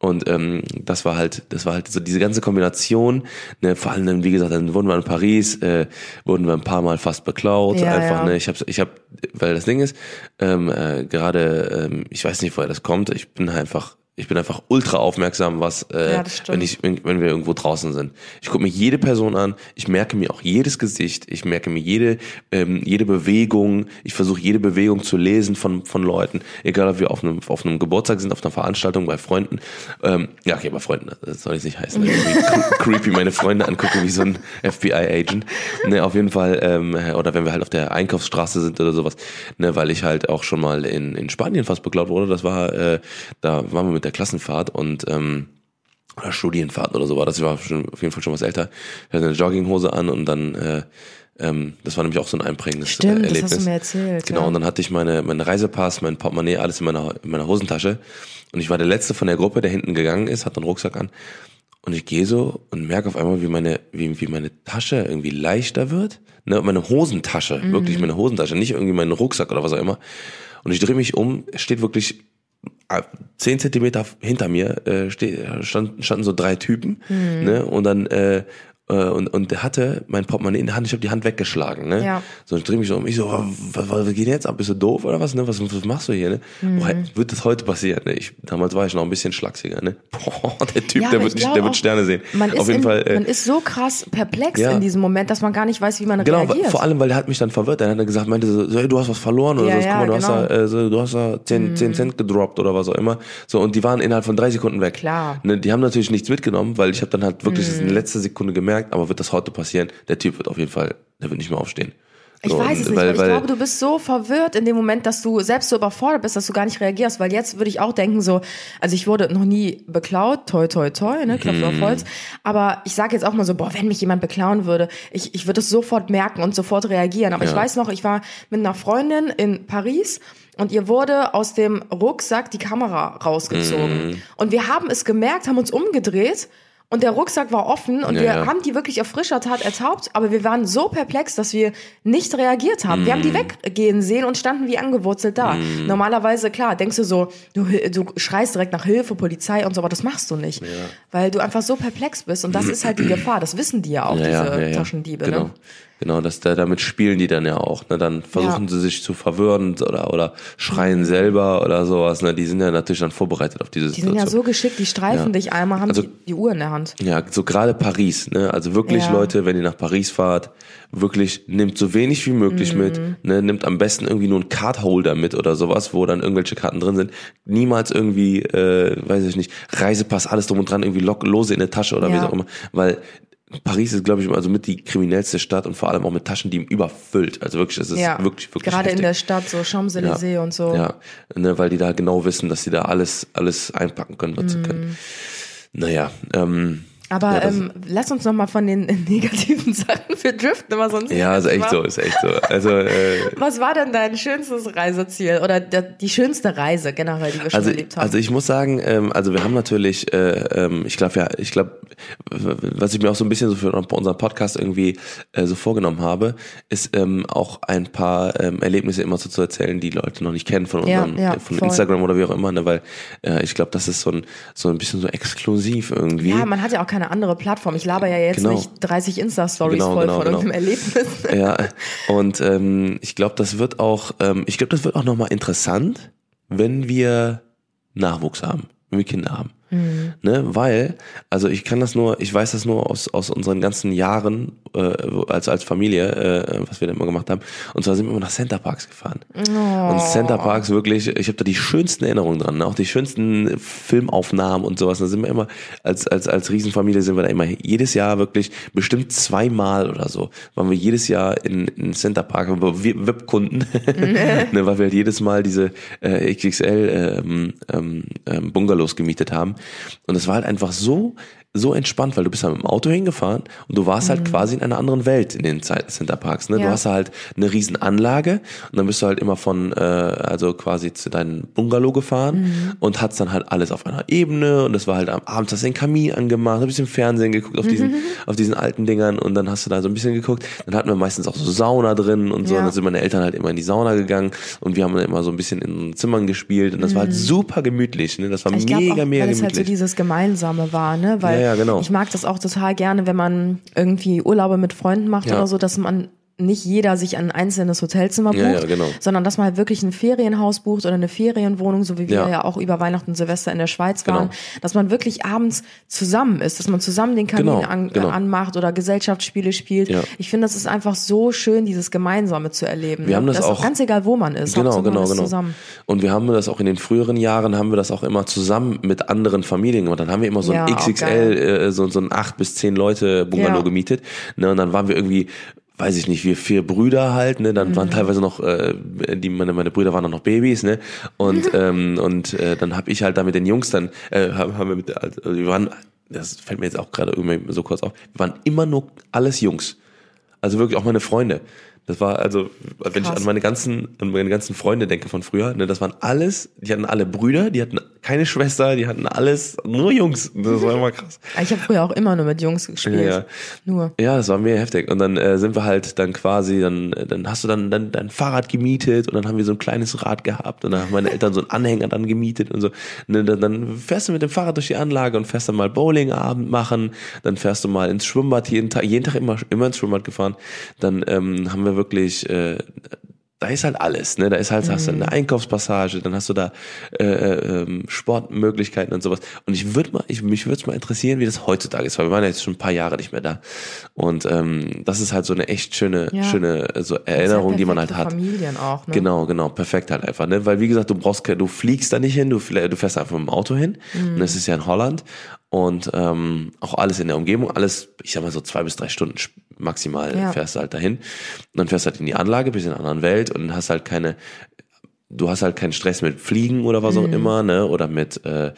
Und ähm, das war halt, das war halt so diese ganze Kombination. Ne, vor allem dann, wie gesagt, dann wurden wir in Paris, äh, wurden wir ein paar Mal fast beklaut. Ja, einfach, ja. ne, ich habe, ich habe, weil das Ding ist, ähm, äh, gerade, ähm, ich weiß nicht, woher das kommt. Ich bin einfach, ich bin einfach ultra aufmerksam, was, äh, Ja, wenn ich, wenn, wenn wir irgendwo draußen sind. Ich gucke mir jede Person an. Ich merke mir auch jedes Gesicht. Ich merke mir jede, ähm, jede Bewegung. Ich versuche jede Bewegung zu lesen von von Leuten, egal ob wir auf einem auf einem Geburtstag sind, auf einer Veranstaltung bei Freunden. Ähm, ja, okay, bei Freunden. Das soll jetzt nicht heißen. (laughs) Creepy meine Freunde angucken wie so ein FBI-Agent. Ne, auf jeden Fall. Ähm, oder wenn wir halt auf der Einkaufsstraße sind oder sowas. Ne, weil ich halt auch schon mal in in Spanien fast beklaut wurde. Das war, äh, da waren wir mit der Klassenfahrt und ähm, oder Studienfahrt oder so war das. Ich war schon, auf jeden Fall schon was älter. Ich hatte eine Jogginghose an und dann, äh, ähm, das war nämlich auch so ein einprägendes Stimmt, äh, das Erlebnis. hast du mir erzählt, Genau, ja. und dann hatte ich meine, mein Reisepass, mein Portemonnaie, alles in meiner, in meiner Hosentasche. Und ich war der Letzte von der Gruppe, der hinten gegangen ist, hat einen Rucksack an. Und ich gehe so und merke auf einmal, wie meine, wie, wie meine Tasche irgendwie leichter wird. Ne, meine Hosentasche, Mhm. wirklich meine Hosentasche, nicht irgendwie mein Rucksack oder was auch immer. Und ich drehe mich um, es steht wirklich zehn Zentimeter hinter mir äh, standen so drei Typen, Mhm. ne? Und dann äh, und und der hatte mein Portemonnaie in der Hand, ich habe die Hand weggeschlagen, ne? Ja. So ich drehe mich so um, ich so, was, was geht jetzt ab? Bist du doof oder was? Ne? Was, was machst du hier? Ne? Mhm. Boah, wird das heute passieren? Ne? Ich, damals war ich noch ein bisschen schlagsiger, ne? (laughs) Boah, der Typ, Ja, der wird der wird Sterne sehen. Man ist, Auf jeden in, Fall. Äh, man ist so krass perplex Ja. in diesem Moment, dass man gar nicht weiß, wie man Genau, reagiert. vor allem, weil der hat mich dann verwirrt. Der hat dann gesagt, meinte so, so, ey, du hast was verloren oder Ja, so. Guck mal, du, hast genau. Mhm. da, äh, so, du hast da 10, 10 Cent gedroppt oder was auch immer. So, und die waren innerhalb von drei Sekunden weg. Klar. Ne, die haben natürlich nichts mitgenommen, weil ich habe dann halt wirklich Mhm. in letzter Sekunde gemerkt, aber wird das heute passieren? Der Typ wird auf jeden Fall, der wird nicht mehr aufstehen. Ich So, weiß und es nicht, weil- ich weil- glaube, du bist so verwirrt in dem Moment, dass du selbst so überfordert bist, dass du gar nicht reagierst, weil jetzt würde ich auch denken so, also ich wurde noch nie beklaut, toi toi toi, ne, klopft Mhm. auf Holz, aber ich sage jetzt auch mal so, boah, wenn mich jemand beklauen würde, ich, ich würde es sofort merken und sofort reagieren, aber ich Ja. weiß noch, ich war mit einer Freundin in Paris und ihr wurde aus dem Rucksack die Kamera rausgezogen Mhm. und wir haben es gemerkt, haben uns umgedreht und der Rucksack war offen und Ja, wir ja. haben die wirklich auf frischer Tat ertaubt, aber wir waren so perplex, dass wir nicht reagiert haben. Wir haben Mm. die weggehen sehen und standen wie angewurzelt da. Normalerweise, klar, denkst du so, du, du schreist direkt nach Hilfe, Polizei und so, aber das machst du nicht. Weil du einfach so perplex bist und das ist halt die Gefahr. Das wissen die ja auch, diese Taschendiebe. Genau. Ne? Genau, das, da, damit spielen die dann ja auch. Ne? Dann versuchen Ja. sie sich zu verwirren oder, oder schreien selber oder sowas. Ne? Die sind ja natürlich dann vorbereitet auf diese Die sind Situation. ja so geschickt, die streifen Ja. dich einmal, haben Also- die, die Uhr in der Hand. Ja, so gerade Paris, ne? Also wirklich Ja. Leute, wenn ihr nach Paris fahrt, wirklich nehmt so wenig wie möglich Mhm. mit, ne? Nimmt am besten irgendwie nur einen Cardholder mit oder sowas, wo dann irgendwelche Karten drin sind. Niemals irgendwie, äh, weiß ich nicht, Reisepass, alles drum und dran, irgendwie lock, lose in der Tasche oder wie auch immer. Weil Paris ist, glaube ich, also mit die kriminellste Stadt und vor allem auch mit Taschendieben überfüllt. Also wirklich, es ist Ja, wirklich, wirklich gerade in heftig. der Stadt, so Champs-Élysées und so. Ja, ne, weil die da genau wissen, dass sie da alles, alles einpacken können, was sie können. Naja, ähm, Aber Ja, ähm, lass uns noch mal von den (laughs) negativen Sachen für Driften immer sonst. Ja, ist echt so, ist echt so. Also, äh, (laughs) Was war denn dein schönstes Reiseziel oder der, die schönste Reise generell, die wir schon also, erlebt haben? also ich muss sagen, ähm, also wir haben natürlich, äh, ähm, ich glaube ja, ich glaube, was ich mir auch so ein bisschen so für unseren Podcast irgendwie äh, so vorgenommen habe, ist ähm, auch ein paar ähm, Erlebnisse immer so zu erzählen, die Leute noch nicht kennen von Ja, unserem, ja, äh, von voll. Instagram oder wie auch immer, ne, weil äh, ich glaube, das ist so ein so ein bisschen so exklusiv irgendwie. ja, man hat ja auch keine andere Plattform. Ich laber ja jetzt Genau. nicht 30 Insta-Stories Genau, voll genau, von genau. irgendeinem Erlebnis. (laughs) Ja, und ähm, ich glaube, das wird auch, ähm, ich glaube, das wird auch nochmal interessant, wenn wir Nachwuchs haben, wenn wir Kinder haben. Mhm. Ne? Weil, also ich kann das nur, ich weiß das nur aus, aus unseren ganzen Jahren, äh, als als Familie, äh, was wir da immer gemacht haben. Und zwar sind wir immer nach Center Parks gefahren. Oh. Und Center Parks wirklich, ich habe da die schönsten Erinnerungen dran, ne? auch die schönsten Filmaufnahmen und sowas. Da sind wir immer als als als Riesenfamilie sind wir da immer jedes Jahr wirklich bestimmt zweimal oder so waren wir jedes Jahr in, in Center Park, VIP-Kunden, (laughs) ne, weil wir halt jedes Mal diese äh, XXL ähm, ähm, ähm, Bungalows gemietet haben. Und es war halt einfach so so entspannt, weil du bist halt mit dem Auto hingefahren und du warst halt mhm. quasi in einer anderen Welt in den Centerparks. Ne? Ja. Du hast halt eine riesen Anlage und dann bist du halt immer von, äh, also quasi zu deinem Bungalow gefahren mhm. und hast dann halt alles auf einer Ebene und das war halt abends hast du den Kamin angemacht, ein bisschen Fernsehen geguckt auf diesen, mhm. (laughs) auf diesen alten Dingern und dann hast du da so ein bisschen geguckt. Dann hatten wir meistens auch so Sauna drin und so ja. und dann sind meine Eltern halt immer in die Sauna gegangen und wir haben dann immer so ein bisschen in Zimmern gespielt und das war halt mhm. super gemütlich. Ne? Das war ich mega, auch, mega weil gemütlich. Weil es halt so dieses Gemeinsame war, ne? Weil ja, ja, genau. ich mag das auch total gerne, wenn man irgendwie Urlaube mit Freunden macht ja. oder so, dass man nicht jeder sich ein einzelnes Hotelzimmer bucht, ja, ja, genau. sondern dass man halt wirklich ein Ferienhaus bucht oder eine Ferienwohnung, so wie wir ja, ja auch über Weihnachten und Silvester in der Schweiz genau. waren, dass man wirklich abends zusammen ist, dass man zusammen den Kamin genau, an, genau. anmacht oder Gesellschaftsspiele spielt. Ich finde, das ist einfach so schön, dieses Gemeinsame zu erleben. Wir haben das, das auch ganz egal, wo man ist. Genau, genau, genau. Zusammen. Und wir haben das auch in den früheren Jahren haben wir das auch immer zusammen mit anderen Familien gemacht. Dann haben wir immer so ein XXL, äh, so, so ein acht bis zehn Leute Bungalow gemietet. Ne, und dann waren wir irgendwie weiß ich nicht, wir vier Brüder halt, ne, dann mhm. waren teilweise noch, äh, die meine, meine Brüder waren noch Babys, ne, und (laughs) ähm, und äh, dann habe ich halt da mit den Jungs dann, äh, haben, haben wir mit, also wir waren, das fällt mir jetzt auch gerade irgendwie so kurz auf, wir waren immer nur alles Jungs, also wirklich auch meine Freunde. Das war also, wenn Krass. ich an meine ganzen, an meine ganzen Freunde denke von früher, ne, das waren alles, die hatten alle Brüder, die hatten keine Schwester, die hatten alles, nur Jungs. Das war immer krass. (laughs) Ich habe früher auch immer nur mit Jungs gespielt. Ja, Nur. Ja, das war mir heftig. Und dann äh, sind wir halt dann quasi, dann, dann hast du dann, dann dein Fahrrad gemietet und dann haben wir so ein kleines Rad gehabt und dann haben meine Eltern so einen Anhänger dann gemietet und so. Und dann, dann fährst du mit dem Fahrrad durch die Anlage und fährst dann mal Bowlingabend machen, dann fährst du mal ins Schwimmbad jeden Tag, jeden Tag immer, immer ins Schwimmbad gefahren. Dann ähm, haben wir wirklich, äh, da ist halt alles, ne? Da ist halt, mhm. hast du eine mhm. Einkaufspassage, dann hast du da äh, äh, ähm, Sportmöglichkeiten und sowas. Und ich würde mal, ich, mich würde es mal interessieren, wie das heutzutage ist, weil wir waren ja jetzt schon ein paar Jahre nicht mehr da. Und ähm, das ist halt so eine echt schöne, ja. schöne so Erinnerung, die man halt hat. Familien auch, ne? Genau, genau, perfekt halt einfach, ne? Weil wie gesagt, du brauchst, du fliegst da nicht hin, du, du fährst einfach mit dem Auto hin. Mhm. Und das ist ja in Holland und ähm, auch alles in der Umgebung, alles, ich sag mal so zwei bis drei Stunden maximal ja. fährst du halt dahin. Und dann fährst du halt in die Anlage, bist in einer anderen Welt und hast halt keine, du hast halt keinen Stress mit Fliegen oder was mhm. auch immer, ne? Oder mit, äh,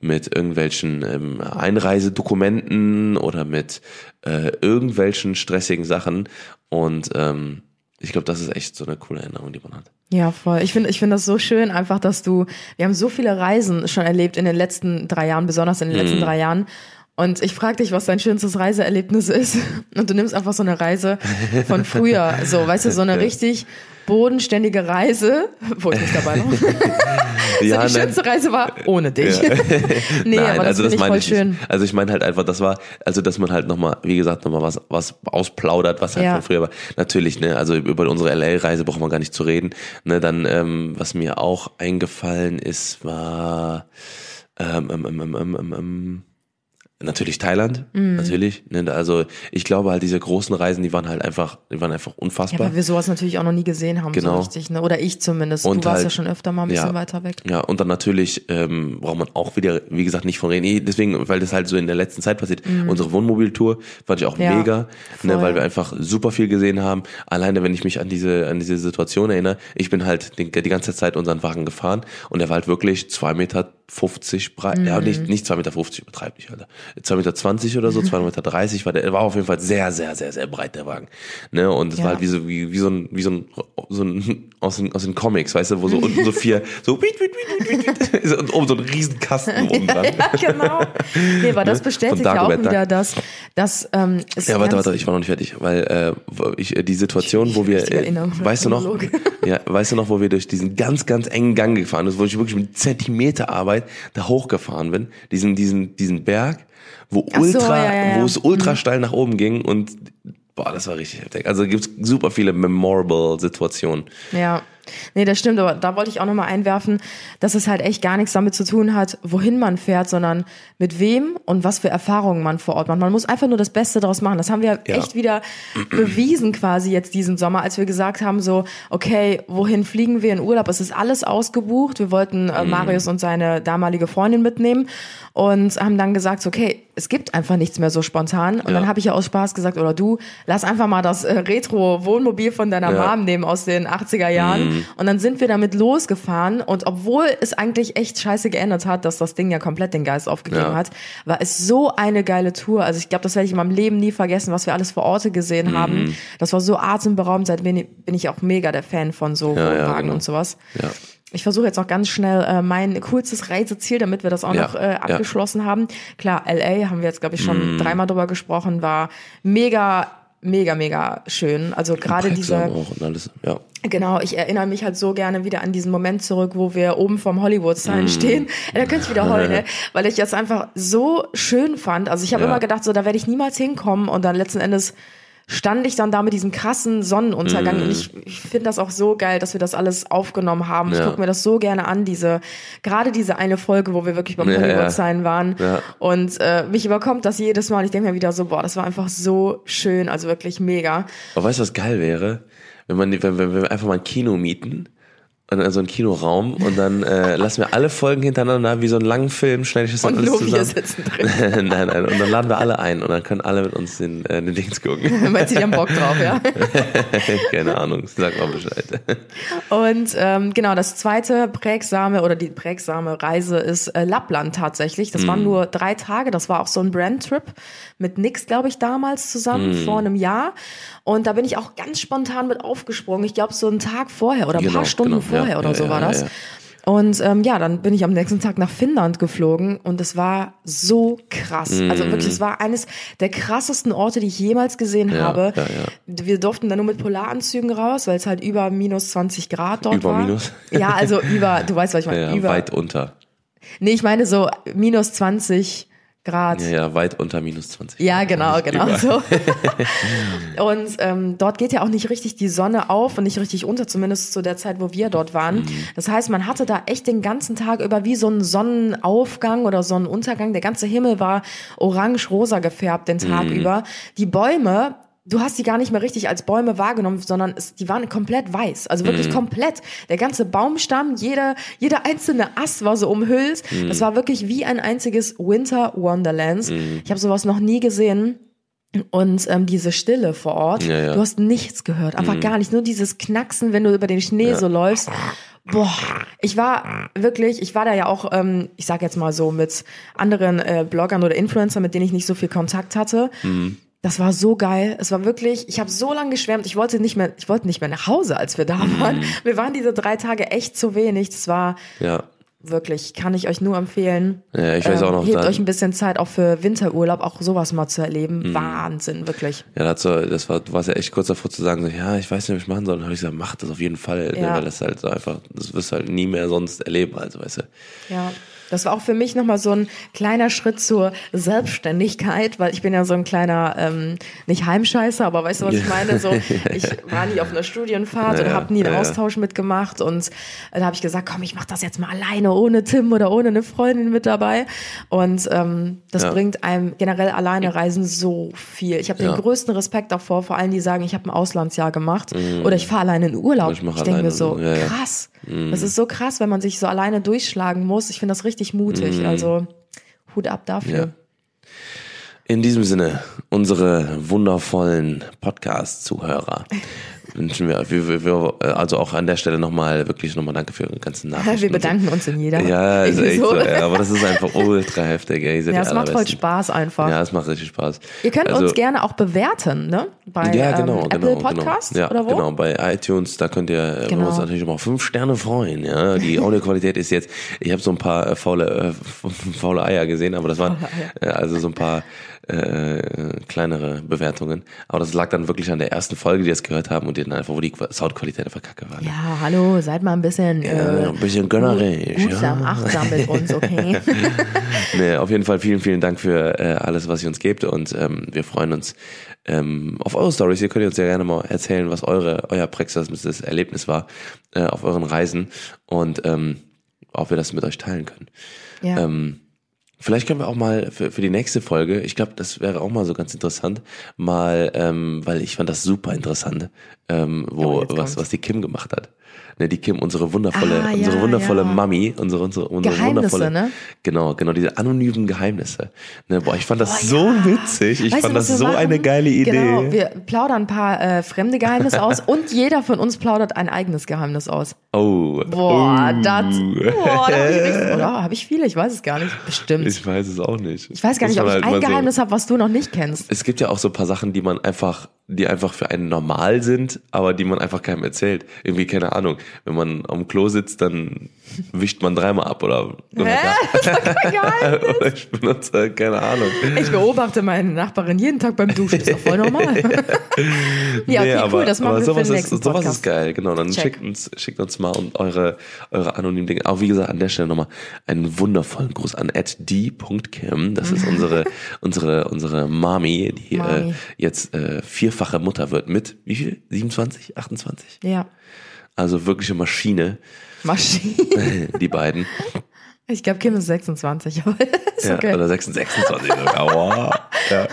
mit irgendwelchen ähm, Einreisedokumenten oder mit äh, irgendwelchen stressigen Sachen. Und ähm, ich glaube, das ist echt so eine coole Erinnerung, die man hat. Ja, voll. Ich finde ich finde das so schön, einfach, dass du, wir haben so viele Reisen schon erlebt in den letzten drei Jahren, besonders in den letzten mhm. drei Jahren. Und ich frage dich, was dein schönstes Reiseerlebnis ist. Und du nimmst einfach so eine Reise von früher. So, weißt du, so eine richtig bodenständige Reise, wo ich nicht dabei war. (laughs) ja, so die schönste Reise war ohne dich. Ja. (laughs) nee, Nein, aber das also das meine ich schön. Nicht. Also ich meine halt einfach, das war, also dass man halt nochmal, wie gesagt, nochmal was, was ausplaudert, was halt ja. von früher war. Natürlich, ne, also über unsere LA-Reise braucht man gar nicht zu reden. Ne, dann, ähm, was mir auch eingefallen ist, war ähm, ähm, ähm, ähm, ähm, ähm Natürlich Thailand, mhm. natürlich. Ne, also ich glaube halt diese großen Reisen, die waren halt einfach, die waren einfach unfassbar. Ja, weil wir sowas natürlich auch noch nie gesehen haben, genau. so richtig, ne? Oder ich zumindest. Und du warst halt, ja schon öfter mal ein bisschen ja, weiter weg. Ja, und dann natürlich ähm, braucht man auch wieder, wie gesagt, nicht von reden. Deswegen, weil das halt so in der letzten Zeit passiert. Mhm. Unsere Wohnmobiltour fand ich auch ja, mega, ne, weil wir einfach super viel gesehen haben. Alleine, wenn ich mich an diese an diese Situation erinnere, ich bin halt die, die ganze Zeit unseren Wagen gefahren und der war halt wirklich zwei Meter 50 breit, mhm. ja nicht nicht zwei Meter 50, übertreib nicht, Alter, zwei Meter 20 oder so, zwei Meter 30 war der, war auf jeden Fall sehr sehr sehr sehr breit der Wagen, ne und es ja. war halt wie so wie, wie so ein wie so ein so ein aus den aus den Comics, weißt du, wo so unten so vier so und oben so ein Riesenkasten (laughs) oben dran. ja genau. Nee, aber das ne? bestätigt ja auch wieder, dass dass ähm, ja warte warte, ich war noch nicht fertig, weil äh, ich die Situation, wo wir äh, weißt du noch, ja weißt du noch, wo wir durch diesen ganz ganz engen Gang gefahren sind, wo ich wirklich mit Zentimeterarbeit Arbeit da hochgefahren bin, diesen, diesen, diesen Berg, wo Ach ultra, so, ja, ja, wo es ultra mhm. steil nach oben ging und boah, das war richtig heftig. Also gibt's super viele memorable Situationen. Ja. Nee, das stimmt, aber da wollte ich auch nochmal einwerfen, dass es halt echt gar nichts damit zu tun hat, wohin man fährt, sondern mit wem und was für Erfahrungen man vor Ort macht. Man muss einfach nur das Beste daraus machen. Das haben wir Ja. echt wieder bewiesen quasi jetzt diesen Sommer, als wir gesagt haben, so, okay, wohin fliegen wir in Urlaub? Es ist alles ausgebucht. Wir wollten äh, Marius und seine damalige Freundin mitnehmen und haben dann gesagt, so, okay, es gibt einfach nichts mehr so spontan. Und Ja. dann habe ich ja aus Spaß gesagt, oder du, lass einfach mal das äh, Retro-Wohnmobil von deiner Ja. Mom nehmen aus den 80er Jahren. Und dann sind wir damit losgefahren. Und obwohl es eigentlich echt scheiße geändert hat, dass das Ding ja komplett den Geist aufgegeben Ja. hat, war es so eine geile Tour. Also ich glaube, das werde ich in meinem Leben nie vergessen, was wir alles vor Orte gesehen Mhm. haben. Das war so atemberaubend. Seitdem bin ich- bin ich auch mega der Fan von so Ja, ja, genau. und sowas. Ja. Ich versuche jetzt noch ganz schnell äh, mein coolstes Reiseziel, damit wir das auch Ja, noch äh, ja. abgeschlossen haben. Klar, LA haben wir jetzt, glaube ich, schon dreimal drüber gesprochen, war mega, mega, mega schön. Also gerade diese, auch und alles. Ja. genau, ich erinnere mich halt so gerne wieder an diesen Moment zurück, wo wir oben vom Hollywood-Sign stehen. (laughs) Da könnte ich wieder heulen, ne? (laughs) weil ich das einfach so schön fand. Also ich habe Ja. immer gedacht, so da werde ich niemals hinkommen und dann letzten Endes stand ich dann da mit diesem krassen Sonnenuntergang und ich, ich finde das auch so geil, dass wir das alles aufgenommen haben. Ich Ja. gucke mir das so gerne an, diese gerade diese eine Folge, wo wir wirklich beim Ja, Hollywood. Sign waren Ja. und äh, mich überkommt das jedes Mal. Ich denke mir wieder so, boah, das war einfach so schön, also wirklich mega. Aber weißt du, was geil wäre? Wenn man, wenn, wenn wir einfach mal ein Kino mieten, und also einen Kinoraum und dann äh, (laughs) lassen wir alle Folgen hintereinander wie so einen langen Film, schneide ich das dann Und alles zusammen. sitzen (laughs) drin. nein, nein, und dann laden wir alle ein und dann können alle mit uns den, äh, den Dings gucken. (laughs) Du, die haben Bock drauf, ja? Keine Ahnung, sag mal Bescheid. Und ähm, genau, das zweite prägsame oder die prägsame Reise ist äh, Lappland tatsächlich. Das waren nur drei Tage. Das war auch so ein Brand-Trip mit Nix, glaube ich, damals zusammen vor einem Jahr. Und da bin ich auch ganz spontan mit aufgesprungen. Ich glaube, so einen Tag vorher oder ein Genau, paar Stunden genau. Ja, vorher oder ja, so ja, war ja, das. ja. Und ähm, ja, dann bin ich am nächsten Tag nach Finnland geflogen und es war so krass. Also wirklich, es war eines der krassesten Orte, die ich jemals gesehen Ja, habe. ja, ja. Wir durften dann nur mit Polaranzügen raus, weil es halt über minus 20 Grad dort Über war. minus? Ja, also über, du weißt, was ich meine. (laughs) Ja, über, weit unter. nee, ich meine so minus 20 Grad. Ja, ja, weit unter minus 20. Ja, genau, (laughs) genau Über. so. (laughs) und ähm, dort geht ja auch nicht richtig die Sonne auf und nicht richtig unter, zumindest zu der Zeit, wo wir dort waren. Mhm. Das heißt, man hatte da echt den ganzen Tag über wie so einen Sonnenaufgang oder Sonnenuntergang. Der ganze Himmel war orange-rosa gefärbt den Tag Mhm. über. Die Bäume Du hast die gar nicht mehr richtig als Bäume wahrgenommen, sondern es, die waren komplett weiß. Also Mhm. wirklich komplett. Der ganze Baumstamm, jeder, jeder einzelne Ast war so umhüllt. Mhm. Das war wirklich wie ein einziges Winter Wonderlands. Ich habe sowas noch nie gesehen. Und ähm, diese Stille vor Ort, Ja, ja. du hast nichts gehört, einfach gar nicht. Nur dieses Knacksen, wenn du über den Schnee so läufst. Boah, ich war wirklich, ich war da ja auch, ähm, ich sag jetzt mal so, mit anderen äh, Bloggern oder Influencern, mit denen ich nicht so viel Kontakt hatte. Das war so geil. Es war wirklich, ich habe so lange geschwärmt. Ich wollte nicht mehr, ich wollte nicht mehr nach Hause, als wir da waren. Wir waren diese drei Tage echt zu wenig. Das war Ja. wirklich, kann ich euch nur empfehlen. Ja, ich weiß auch noch, Hebt da- euch ein bisschen Zeit auch für Winterurlaub, auch sowas mal zu erleben. Mhm. Wahnsinn, wirklich. Ja, dazu, das war, du warst ja echt kurz davor zu sagen, so, ja, ich weiß nicht, was ich machen soll. Dann habe ich gesagt, mach das auf jeden Fall, ne, Ja. weil das halt so einfach, das wirst du halt nie mehr sonst erleben, also weißt du. Ja. Das war auch für mich nochmal so ein kleiner Schritt zur Selbstständigkeit, weil ich bin ja so ein kleiner, ähm, nicht Heimscheißer, aber weißt du, was ich meine? So, ich (laughs) war nie auf einer Studienfahrt Ja, ja, habe nie einen ja. Austausch mitgemacht und äh, da habe ich gesagt, komm, ich mache das jetzt mal alleine, ohne Tim oder ohne eine Freundin mit dabei. Und ähm, das Ja. bringt einem generell alleine reisen so viel. Ich habe den größten Respekt davor, vor allem die sagen, ich habe ein Auslandsjahr gemacht oder ich fahre alleine in Urlaub. Mhm. Ich Ich, denke mir so, so, krass. Das ist so krass, wenn man sich so alleine durchschlagen muss. Ich finde das richtig mutig. Also Hut ab dafür. Mhm. Ja. In diesem Sinne, unsere wundervollen Podcast-Zuhörer (laughs) wünschen wir, wir, wir, wir, also auch an der Stelle nochmal, wirklich nochmal danke für Ihre ganzen (laughs) Nachrichten. Wir bedanken uns in jeder. Ja, ist echt so, ja, aber das ist einfach ultra heftig, ey. Ja, es macht voll. Spaß einfach. Ja, es macht richtig Spaß. Ihr könnt Also- uns gerne auch bewerten, ne? Bei ja, genau, ähm, genau, Apple Podcast genau. Ja, oder wo? genau, bei iTunes, da könnt ihr äh, Genau. uns natürlich immer auf fünf Sterne freuen, ja. Die Audioqualität ist jetzt, ich habe so ein paar äh, faule, äh, (laughs) faule Eier gesehen, aber das waren äh, also so ein paar äh, kleinere Bewertungen. Aber das lag dann wirklich an der ersten Folge, die das gehört haben und die dann einfach, wo die Soundqualität einfach kacke war. ne? Ja, hallo, seid mal ein bisschen, Ja, äh, ein bisschen gönnerisch. gutsam, Ja. achtsam mit uns, okay? (laughs) (laughs) Nee, auf jeden Fall vielen, vielen Dank für äh, alles, was ihr uns gebt und ähm, wir freuen uns ähm, auf eure Stories. Ihr könnt uns ja gerne mal erzählen, was eure euer praxisnahes Erlebnis war äh, auf euren Reisen und ähm, ob wir das mit euch teilen können. Ja. Ähm, vielleicht können wir auch mal für, für die nächste Folge, ich glaube, das wäre auch mal so ganz interessant, mal, ähm, weil ich fand das super interessant, ähm, Oh, wo jetzt was was die Kim gemacht hat. Ne, die Kim, unsere wundervolle, Ah, unsere ja, wundervolle ja. Mami, unsere, unsere, unsere Geheimnisse, wundervolle, ne? Genau, genau, diese anonymen Geheimnisse. Ne, boah, ich fand das Boah, so ja. witzig. Ich Weißt du, fand was das so machen? eine geile Idee. Genau, wir plaudern ein paar äh, fremde Geheimnisse aus (laughs) und jeder von uns plaudert ein eigenes Geheimnis aus. oh. Boah, oh. das. Boah, da hab ich richtig, oder? Habe ich viele? Ich weiß es gar nicht. Bestimmt. Ich, Ich weiß es auch nicht. weiß gar nicht, ob ich halt ein mal so- Geheimnis habe, was du noch nicht kennst. Es gibt ja auch so ein paar Sachen, die man einfach, die einfach für einen normal sind, aber die man einfach keinem erzählt. Irgendwie, keine Ahnung. Wenn man am Klo sitzt, dann wischt man dreimal ab oder, oder, Hä? Das ist doch kein (laughs) Geheimnis. oder ich benutze, keine Ahnung. Ich beobachte meine Nachbarin jeden Tag beim Duschen. Ist doch voll normal. (laughs) ja, okay, Nee, aber, cool. Das machen aber wir für sowas den ist, nächsten sowas Podcast. ist geil, genau. Dann Check. schickt uns, schickt uns mal und eure, eure anonymen Dinge. Auch wie gesagt, an der Stelle nochmal einen wundervollen Gruß an d.kim. Das ist (laughs) unsere, unsere, unsere Mami, die Mami. Äh, jetzt äh, vierfache Mutter wird mit, wie viel? 27, 28? Ja. Also wirkliche Maschine, Maschine. (laughs) die beiden. Ich glaube, Kim ist 26, aber (laughs) ist Ja, okay. Oder 26, 26 sogar. (laughs) Wow. Ja,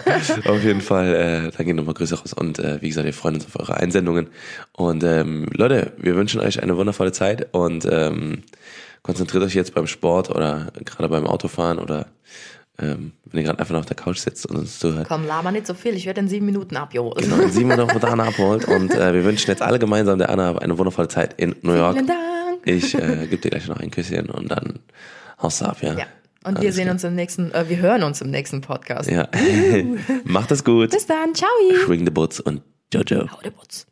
auf jeden Fall, äh, da gehen nochmal Grüße raus. Und äh, wie gesagt, wir freuen uns auf eure Einsendungen. Und ähm, Leute, wir wünschen euch eine wundervolle Zeit und ähm, konzentriert euch jetzt beim Sport oder gerade beim Autofahren oder ähm, wenn ihr gerade einfach noch auf der Couch sitzt und uns zuhört. Komm, laber nicht so viel. Ich werde in sieben Minuten abgeholt. Genau, dann sehen wir noch, wo der Anna abholt. Und äh, wir wünschen jetzt alle gemeinsam der Anna eine wundervolle Zeit in New York. Vielen Dank. Ich äh, gebe dir gleich noch ein Küsschen und dann haust du ab, ja? Ja. Und wir Alles sehen klar. uns im nächsten, äh, wir hören uns im nächsten Podcast. Ja. (laughs) Macht es gut. Bis dann. Ciao. Schwing the Boots und Jojo. Hau der Putz.